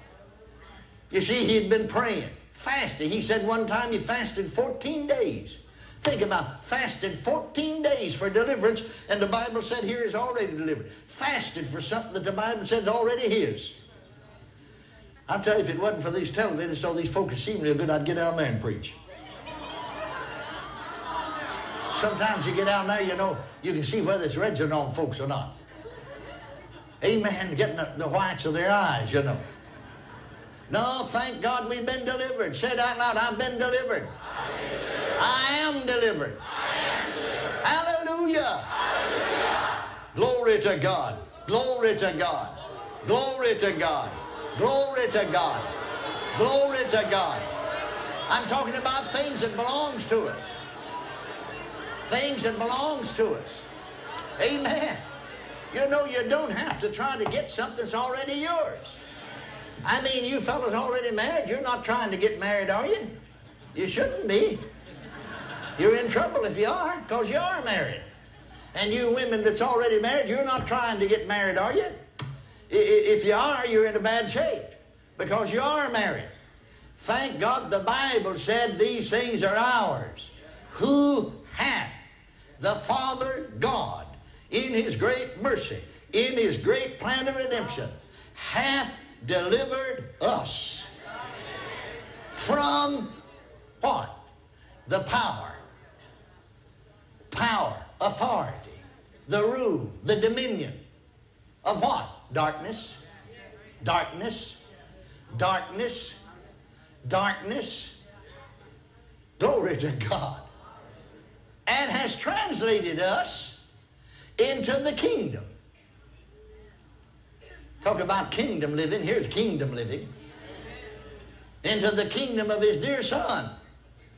You see, he had been praying, fasting. He said one time he fasted 14 days. Think about fasted 14 days for deliverance, and the Bible said here is already delivered. Fasted for something that the Bible said is already his. I'll tell you, if it wasn't for these televisions, so these folks seem real good, I'd get down there and preach. Sometimes you get down there, you know, you can see whether it's registered on folks or not. Amen. Getting the, the whites of their eyes, you know. No, thank God we've been delivered. Say it out loud. I've been delivered. I am delivered. Hallelujah. Glory to God. Glory to God. Glory to God. Glory to God. Glory to God. I'm talking about things that belongs to us. Things that belongs to us. Amen. You know you don't have to try to get something that's already yours. I mean, you fellas already married, you're not trying to get married, are you? You shouldn't be. You're in trouble if you are, because you are married. And you women that's already married, you're not trying to get married, are you? If you are, you're in a bad shape because you are married. Thank God the Bible said these things are ours. Who hath the Father God in his great mercy, in his great plan of redemption, hath delivered us from what? The power. Power, authority, the rule, the dominion of what? Darkness. Darkness. Darkness. Darkness. Glory to God. And has translated us into the kingdom. Talk about kingdom living. Here's kingdom living. Into the kingdom of his dear Son,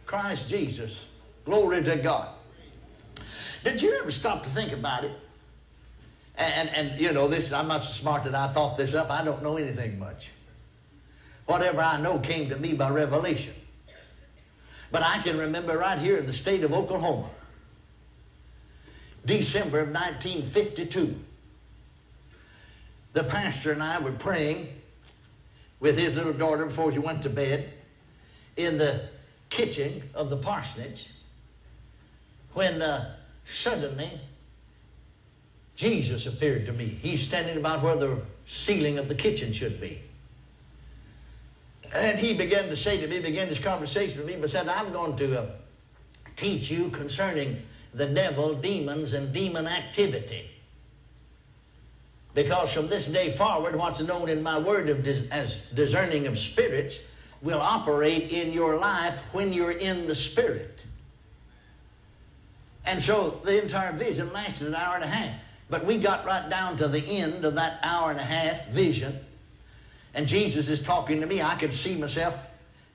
Christ Jesus. Glory to God. Did you ever stop to think about it? And, and, you know, this I'm not so smart that I thought this up. I don't know anything much. Whatever I know came to me by revelation. But I can remember right here in the state of Oklahoma, December of 1952, the pastor and I were praying with his little daughter before she went to bed in the kitchen of the parsonage when uh, suddenly Jesus appeared to me. He's standing about where the ceiling of the kitchen should be. And he began to say to me, began this conversation with me, but said, I'm going to uh, teach you concerning the devil, demons, and demon activity. Because from this day forward, what's known in my word dis- as discerning of spirits will operate in your life when you're in the spirit. And so the entire vision lasted an hour and a half. But we got right down to the end of that hour and a half vision. And Jesus is talking to me. I could see myself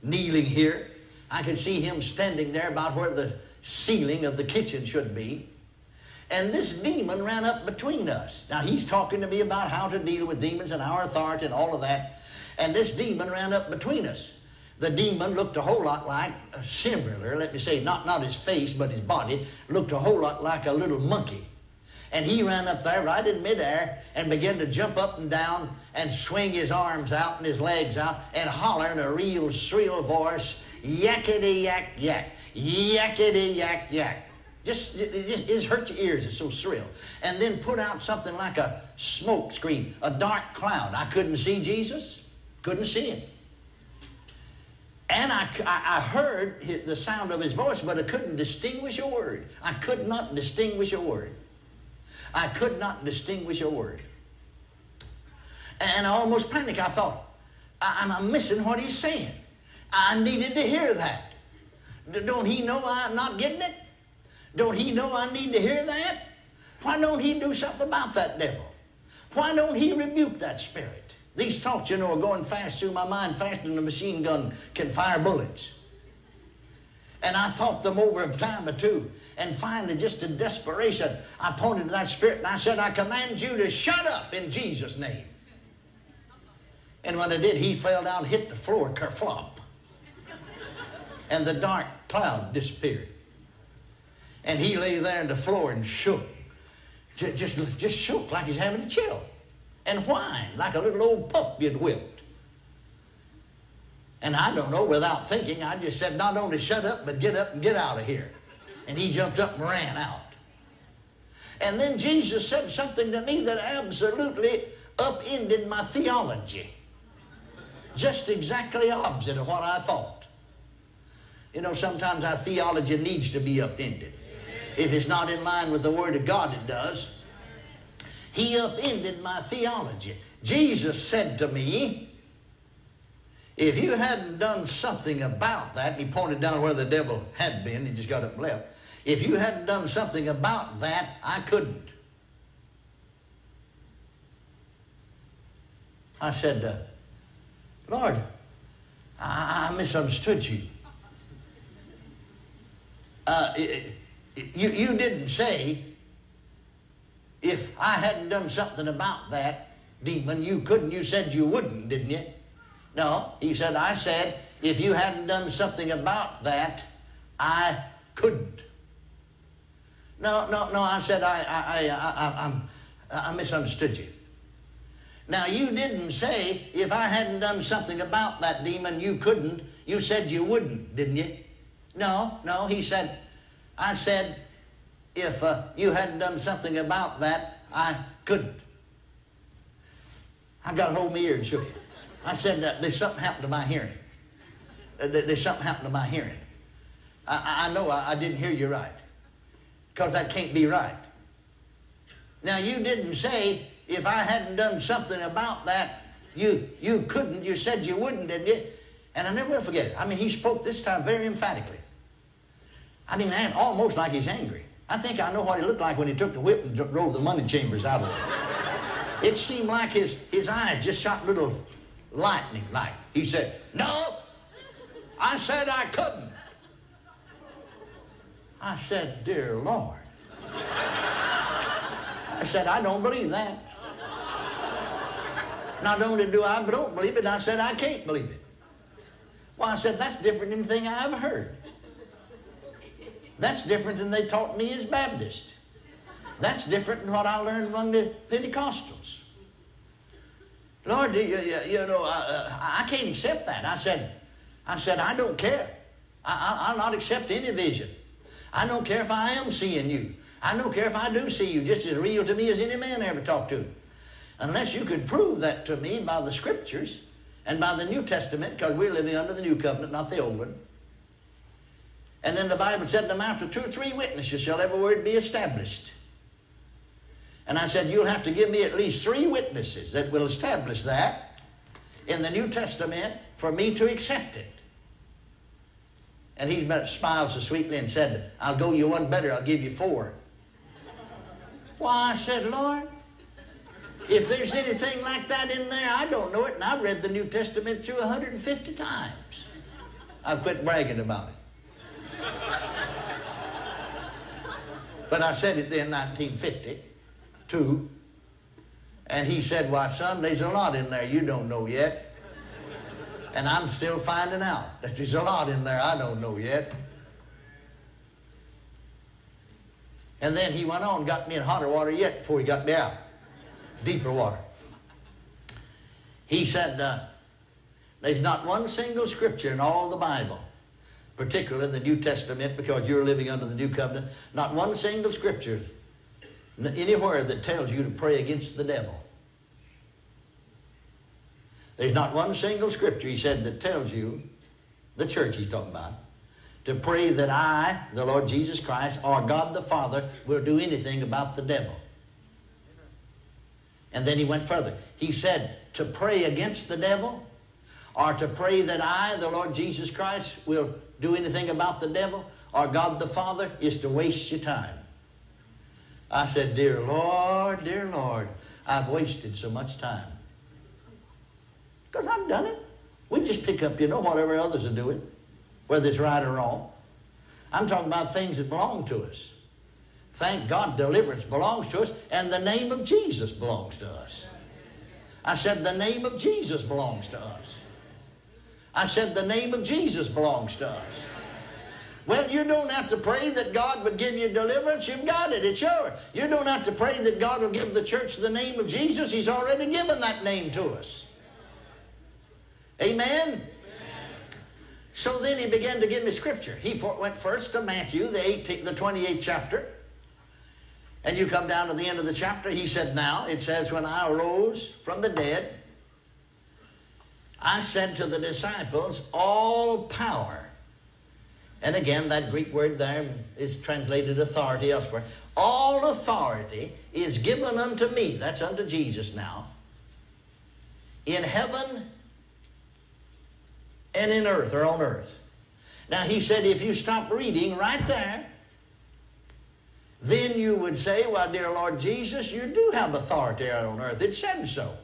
kneeling here. I could see him standing there about where the ceiling of the kitchen should be. And this demon ran up between us. Now he's talking to me about how to deal with demons and our authority and all of that. And this demon ran up between us. The demon looked a whole lot like, uh, similar, let me say, not, not his face, but his body, looked a whole lot like a little monkey. And he ran up there right in midair and began to jump up and down and swing his arms out and his legs out and holler in a real shrill voice, yakety yak yak, yakety yak yak. Just it just, it just hurt your ears. It's so shrill. And then put out something like a smoke screen, a dark cloud. I couldn't see Jesus. Couldn't see him. And I, I, I heard the sound of his voice, but I couldn't distinguish a word. I could not distinguish a word. I could not distinguish a word. And I almost panicked. I thought, I, I'm missing what he's saying. I needed to hear that. Don't he know I'm not getting it? Don't he know I need to hear that? Why don't he do something about that devil? Why don't he rebuke that spirit? These thoughts, you know, are going fast through my mind, faster than a machine gun can fire bullets. And I thought them over a time or two. And finally, just in desperation, I pointed to that spirit and I said, I command you to shut up in Jesus' name. And when I did, he fell down, hit the floor, kerflop. And the dark cloud disappeared. And he lay there on the floor and shook. Just, just, just shook like he's having a chill and whined like a little old pup you'd whipped. And I don't know, without thinking, I just said, not only shut up, but get up and get out of here. And he jumped up and ran out. And then Jesus said something to me that absolutely upended my theology. Just exactly opposite of what I thought. You know, sometimes our theology needs to be upended. If it's not in line with the Word of God, it does. He upended my theology. Jesus said to me, if you hadn't done something about that, he pointed down where the devil had been, he just got up and left. If you hadn't done something about that, I couldn't. I said, uh, Lord, I, I, misunderstood you. Uh, you. You didn't say if I hadn't done something about that demon, you couldn't. You said you wouldn't, didn't you? No, he said, I said, if you hadn't done something about that, I couldn't. No, no, no, I said, I, I, I, I, I'm, I misunderstood you. Now, you didn't say, if I hadn't done something about that demon, you couldn't. You said you wouldn't, didn't you? No, no, he said, I said, if uh, you hadn't done something about that, I couldn't. I got a hold my ear and shook it. I said, uh, there's something happened to my hearing. Uh, there's something happened to my hearing. I, I know I, I didn't hear you right. Because that can't be right. Now, you didn't say, if I hadn't done something about that, you, you couldn't. You said you wouldn't, didn't you? And I never will forget it. I mean, he spoke this time very emphatically. I mean, almost like he's angry. I think I know what he looked like when he took the whip and drove the money chambers out of it. It seemed like his, his eyes just shot little lightning like. He said, No, I said I couldn't. I said, Dear Lord. I said, I don't believe that. Not only do I don't believe it, I said I can't believe it. Well, I said, that's different than anything I ever heard. That's different than they taught me as Baptist. That's different than what I learned among the Pentecostals. Lord, you, you, you know, I, uh, I, can't accept that. I said, I said, I don't care. I, will not accept any vision. I don't care if I am seeing you. I don't care if I do see you, just as real to me as any man I ever talked to. Unless you could prove that to me by the scriptures and by the New Testament, because we're living under the new covenant, not the old one. And then the Bible said, in the mouth of two or three witnesses shall every word be established. And I said, You'll have to give me at least three witnesses that will establish that in the New Testament for me to accept it. And he smiled so sweetly and said, I'll go you one better, I'll give you four. Why, I said, Lord, if there's anything like that in there, I don't know it, and I've read the New Testament through 150 times. I quit bragging about it. But I said it then, 1952. And he said, Why, son, there's a lot in there you don't know yet. And I'm still finding out that there's a lot in there I don't know yet. And then he went on got me in hotter water yet before he got me out. Deeper water. He said, uh, There's not one single scripture in all the Bible particularly the New Testament, because you're living under the new covenant, not one single scripture anywhere that tells you to pray against the devil. There's not one single scripture, he said, that tells you, the church he's talking about, to pray that I, the Lord Jesus Christ, or God the Father, will do anything about the devil. And then he went further. He said, to pray against the devil, or to pray that I, the Lord Jesus Christ, will do anything about the devil, or God the Father, is to waste your time. I said, Dear Lord, dear Lord, I've wasted so much time. Because I've done it. We just pick up, you know, whatever others are doing, whether it's right or wrong. I'm talking about things that belong to us. Thank God deliverance belongs to us, and the name of Jesus belongs to us. I said, the name of Jesus belongs to us. I said, the name of Jesus belongs to us. Well, you don't have to pray that God would give you deliverance. You've got it. It's yours. You don't have to pray that God will give the church the name of Jesus. He's already given that name to us. Amen? Amen. So then he began to give me scripture. He went first to Matthew, the, 18, the 28th chapter. And you come down to the end of the chapter. He said, Now, it says, When I arose from the dead, I said to the disciples, All power. And again, that Greek word there is translated authority elsewhere. All authority is given unto me. That's unto Jesus now. In heaven and in earth or on earth. Now he said, if you stop reading right there, then you would say, Well, dear Lord Jesus, you do have authority on earth. It said so.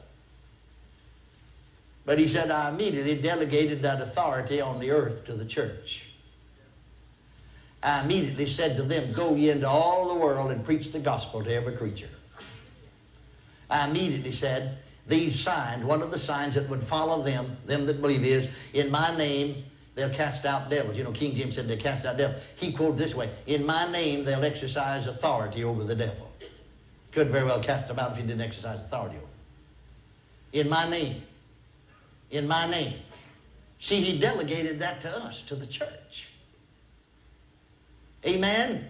But he said, I immediately delegated that authority on the earth to the church. I immediately said to them, Go ye into all the world and preach the gospel to every creature. I immediately said, these signs, one of the signs that would follow them, them that believe is, in my name they'll cast out devils. You know, King James said they cast out devils. He quoted this way, in my name they'll exercise authority over the devil. Could very well cast them out if he didn't exercise authority over In my name. In my name. See, he delegated that to us, to the church. Amen?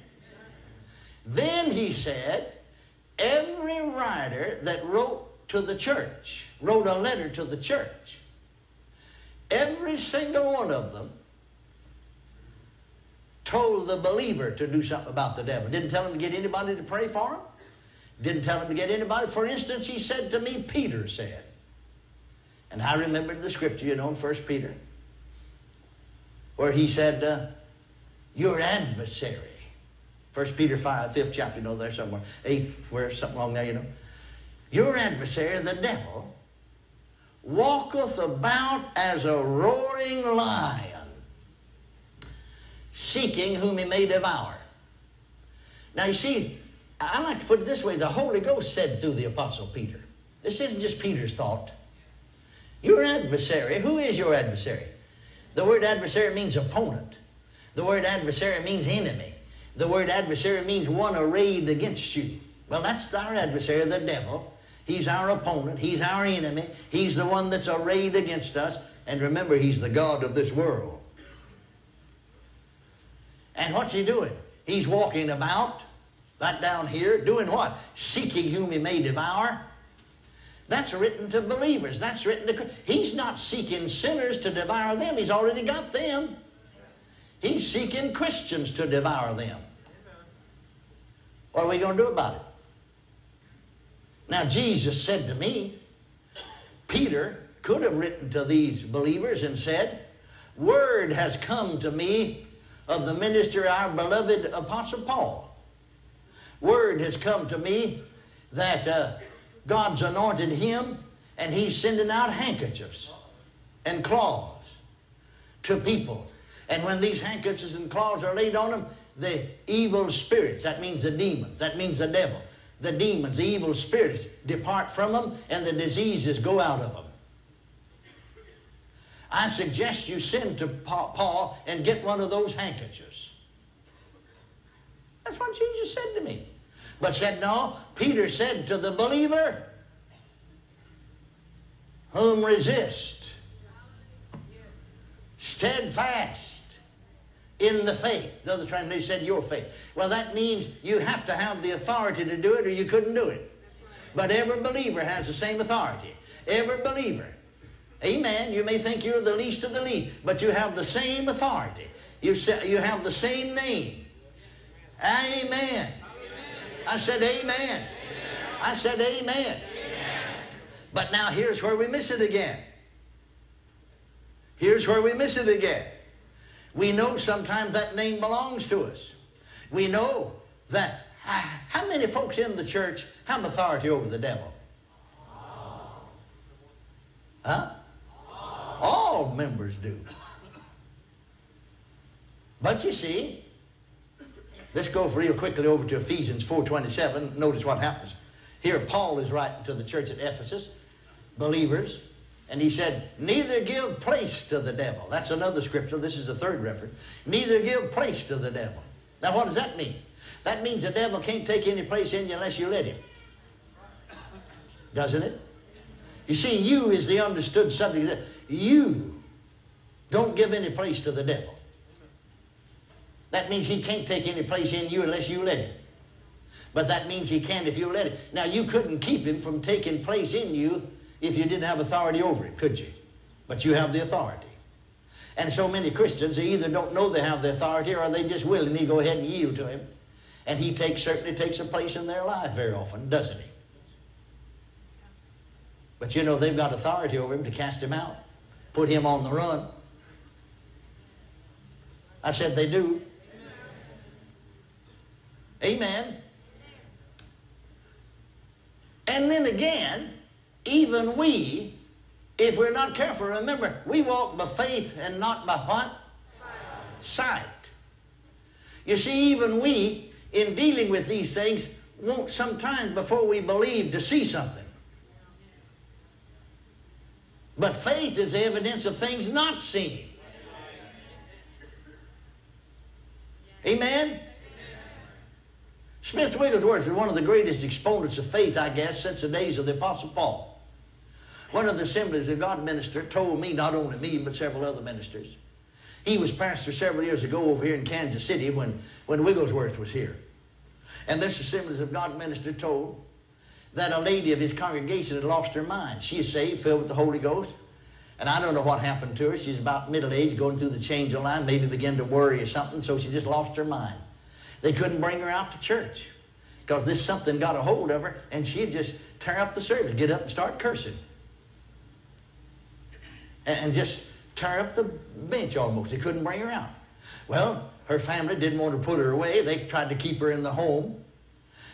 Then he said, every writer that wrote to the church, wrote a letter to the church. Every single one of them told the believer to do something about the devil. Didn't tell him to get anybody to pray for him. Didn't tell him to get anybody. For instance, he said to me, Peter said, and I remembered the scripture, you know, in 1 Peter, where he said, uh, Your adversary. 1 Peter 5, 5th chapter, you know, there somewhere. 8th, where something along there, you know. Your adversary, the devil, walketh about as a roaring lion, seeking whom he may devour. Now, you see, I like to put it this way the Holy Ghost said through the Apostle Peter. This isn't just Peter's thought. Your adversary, who is your adversary? The word adversary means opponent. The word adversary means enemy. The word adversary means one arrayed against you. Well, that's our adversary, the devil. He's our opponent. He's our enemy. He's the one that's arrayed against us. And remember, he's the God of this world. And what's he doing? He's walking about, right down here, doing what? Seeking whom he may devour. That's written to believers. That's written to. He's not seeking sinners to devour them. He's already got them. He's seeking Christians to devour them. What are we going to do about it? Now, Jesus said to me, Peter could have written to these believers and said, Word has come to me of the minister, our beloved Apostle Paul. Word has come to me that uh, God's anointed him and he's sending out handkerchiefs and claws to people. And when these handkerchiefs and claws are laid on them, the evil spirits, that means the demons, that means the devil, the demons, the evil spirits depart from them and the diseases go out of them. I suggest you send to Paul and get one of those handkerchiefs. That's what Jesus said to me. But said, no, Peter said to the believer, whom resist, steadfast, in the faith. The other translation said your faith. Well, that means you have to have the authority to do it or you couldn't do it. But every believer has the same authority. Every believer. Amen. You may think you're the least of the least, but you have the same authority. You, you have the same name. Amen. I said amen. amen. I said amen. amen. But now here's where we miss it again. Here's where we miss it again. We know sometimes that name belongs to us. We know that. How many folks in the church have authority over the devil? Huh? All members do. But you see, let's go real quickly over to Ephesians 4.27. Notice what happens. Here Paul is writing to the church at Ephesus, believers, and he said, Neither give place to the devil. That's another scripture. This is the third reference. Neither give place to the devil. Now, what does that mean? That means the devil can't take any place in you unless you let him. Doesn't it? You see, you is the understood subject. You don't give any place to the devil. That means he can't take any place in you unless you let him. But that means he can if you let him. Now, you couldn't keep him from taking place in you if you didn't have authority over him, could you? But you have the authority. And so many Christians, they either don't know they have the authority or they just willingly go ahead and yield to him. And he takes certainly takes a place in their life very often, doesn't he? But you know, they've got authority over him to cast him out, put him on the run. I said they do. Amen. And then again, even we, if we're not careful, remember, we walk by faith and not by what? Sight. You see, even we, in dealing with these things, want sometimes before we believe to see something. But faith is evidence of things not seen. Amen? Smith Wigglesworth is one of the greatest exponents of faith, I guess, since the days of the Apostle Paul. One of the assemblies of God minister told me, not only me, but several other ministers. He was pastor several years ago over here in Kansas City when, when Wigglesworth was here. And this Assemblies of God minister told that a lady of his congregation had lost her mind. She is saved, filled with the Holy Ghost. And I don't know what happened to her. She's about middle age, going through the change of line, maybe began to worry or something, so she just lost her mind. They couldn't bring her out to church because this something got a hold of her, and she'd just tear up the service, get up and start cursing. And, and just tear up the bench almost. They couldn't bring her out. Well, her family didn't want to put her away. They tried to keep her in the home.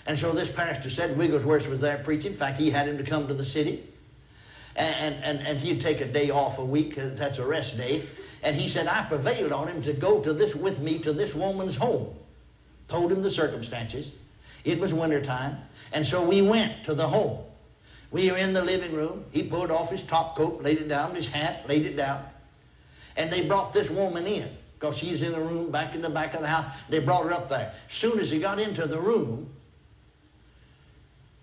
And so this pastor said Wigglesworth was there preaching. In fact, he had him to come to the city. And, and, and he'd take a day off a week, that's a rest day. And he said, I prevailed on him to go to this with me to this woman's home. Told him the circumstances. It was wintertime. And so we went to the home. We were in the living room. He pulled off his top coat, laid it down, his hat, laid it down. And they brought this woman in because she's in a room back in the back of the house. They brought her up there. As soon as he got into the room,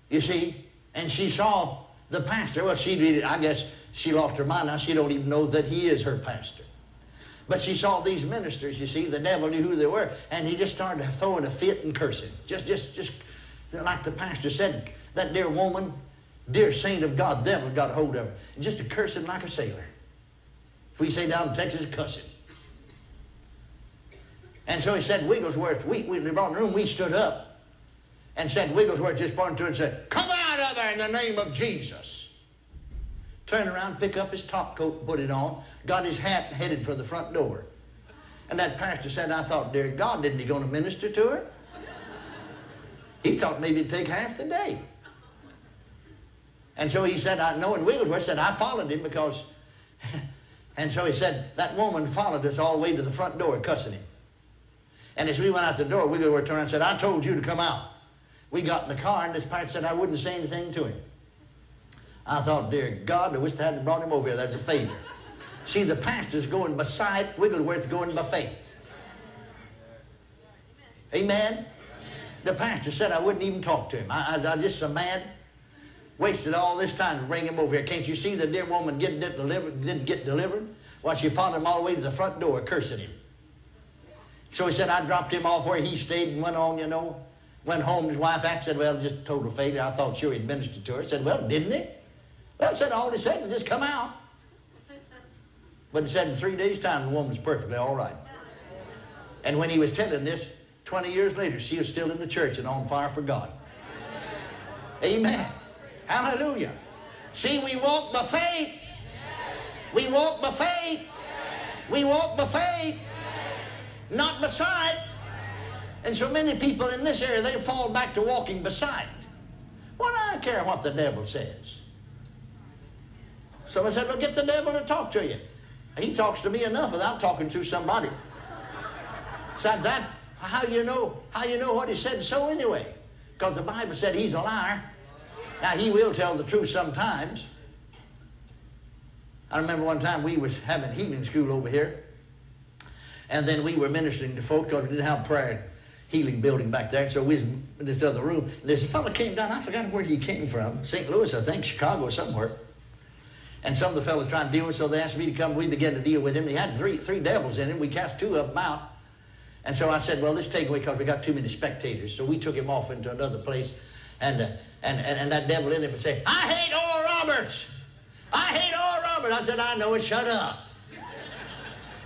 you see, and she saw the pastor. Well, she, I guess she lost her mind now. She don't even know that he is her pastor. But she saw these ministers, you see, the devil knew who they were, and he just started throwing a fit and cursing. Just, just, just like the pastor said, that dear woman, dear saint of God, devil got a hold of her. Just a cursing like a sailor. We say down in Texas, cussing. And so he said, Wigglesworth, we, we, in the room, we stood up and said, Wigglesworth just pointed to it and said, Come out of there in the name of Jesus. Turned around, pick up his top coat, put it on, got his hat and headed for the front door. And that pastor said, I thought, dear God, didn't he going to minister to her? He thought maybe it'd take half the day. And so he said, I know, and Wigglesworth said, I followed him because, and so he said, that woman followed us all the way to the front door, cussing him. And as we went out the door, Wigglesworth turned around and said, I told you to come out. We got in the car, and this pastor said I wouldn't say anything to him. I thought, dear God, I wish I hadn't brought him over here. That's a favor. See, the pastor's going sight, Wigglesworth's going by faith. Amen? The pastor said I wouldn't even talk to him. I, I, I just so mad. Wasted all this time to bring him over here. Can't you see the dear woman getting delivered, didn't get delivered? While she followed him all the way to the front door, cursing him. So he said, I dropped him off where he stayed and went on, you know. Went home, his wife asked, said, Well, just total failure. I thought sure he'd ministered to her. I said, Well, didn't he? Well, said all he said was just come out. But he said in three days' time, the woman's perfectly all right. And when he was telling this, 20 years later, she was still in the church and on fire for God. Amen. Hallelujah. See, we walk by faith. We walk by faith. We walk by faith, not by sight. And so many people in this area, they fall back to walking by sight. Well, I don't care what the devil says. Someone said, Well, get the devil to talk to you. He talks to me enough without talking to somebody. Said that, how you know, how you know what he said so anyway? Because the Bible said he's a liar. Now he will tell the truth sometimes. I remember one time we was having healing school over here, and then we were ministering to folks because we didn't have prayer healing building back there. So we was in this other room. A fellow came down. I forgot where he came from. St. Louis, I think, Chicago, somewhere. And some of the fellows trying to deal with, so they asked me to come. We began to deal with him. He had three three devils in him. We cast two of them out. And so I said, well, let's take away because we got too many spectators. So we took him off into another place. And, uh, and, and, and that devil in him would say, I hate Oral Roberts. I hate Oral Roberts. I said, I know it. Shut up.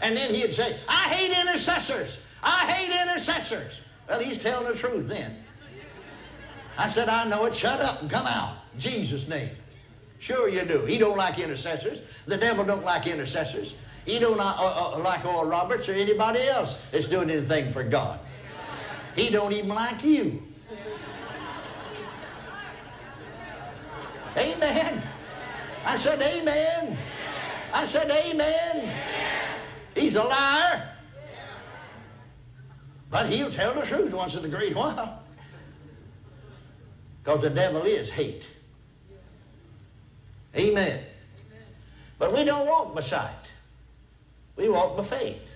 And then he'd say, I hate intercessors. I hate intercessors. Well, he's telling the truth then. I said, I know it. Shut up and come out. Jesus' name. Sure you do. He don't like intercessors. The devil don't like intercessors. He don't uh, uh, like Oral Roberts or anybody else that's doing anything for God. He don't even like you. Amen. I said amen. I said amen. He's a liar. But he'll tell the truth once in a great while. Because the devil is hate. Amen. But we don't walk by sight. We walk by faith.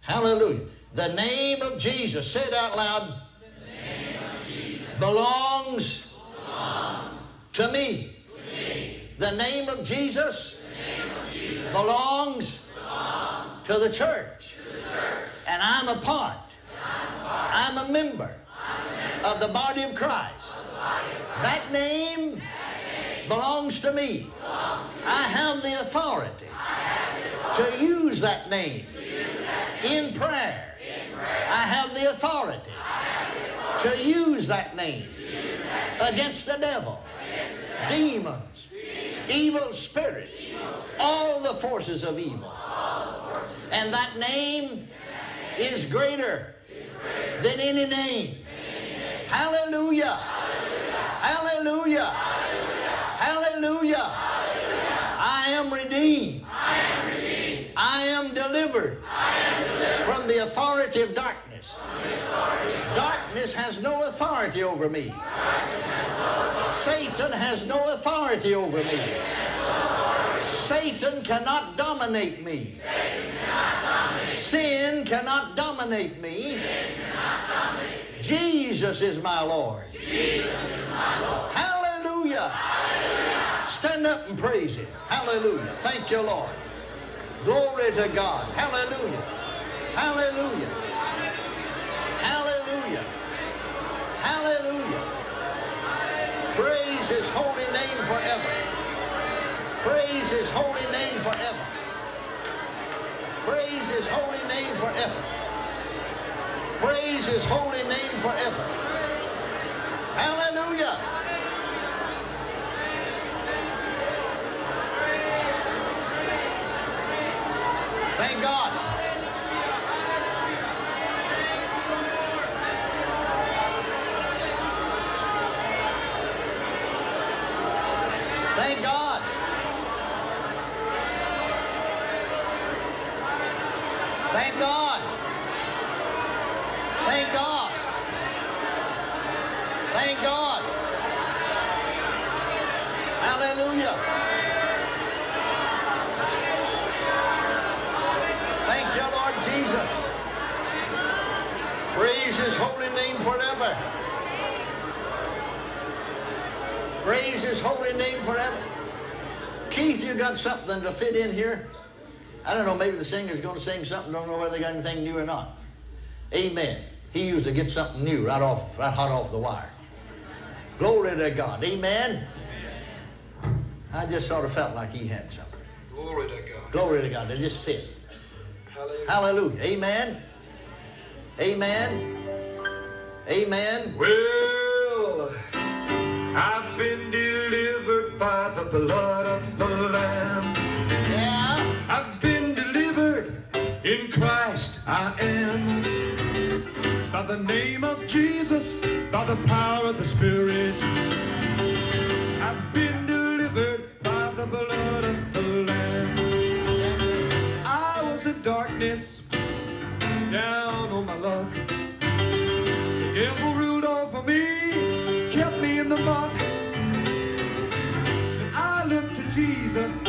Hallelujah. The name of Jesus, say it out loud, belongs, belongs to, me. to me. The name of Jesus, name of Jesus belongs, belongs to, the church. to the church. And I'm a part. I'm a, member, I'm a member of, the of Christ. Body of Christ. That name belongs to me. I have the authority to use that name in prayer. I have the authority to use that name against the devil, demons, evil spirits, all the forces of evil. And that name is greater than any name. Hallelujah. Hallelujah. Hallelujah. Hallelujah. I am redeemed. I am redeemed. I am delivered, I am delivered. from the authority of darkness. Authority of darkness has no authority over me. No Satan has no authority over me. Satan cannot dominate me. Cannot dominate. Sin cannot dominate me. Cannot dominate. Jesus is my Lord. Jesus is my Lord. Hallelujah. Hallelujah. Stand up and praise Him. Hallelujah. Thank you, Lord. Glory to God. Hallelujah. Hallelujah. Hallelujah. Hallelujah. Praise His holy name forever. Praise His holy name forever. Praise His holy name forever. Praise His holy name forever. Hallelujah. fit in here? I don't know, maybe the singer's going to sing something, don't know whether they got anything new or not. Amen. He used to get something new right off, right hot off the wire. Glory to God. Amen. Amen. I just sort of felt like he had something.
Glory to God.
Glory to God. It just fit.
Hallelujah.
Hallelujah. Amen. Amen. Amen.
Well, I've been delivered by the blood. I am. By the name of Jesus, by the power of the Spirit, I've been delivered by the blood of the Lamb. I was in darkness, down on my luck. The devil ruled over me, kept me in the muck. And I looked to Jesus.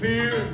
Fear.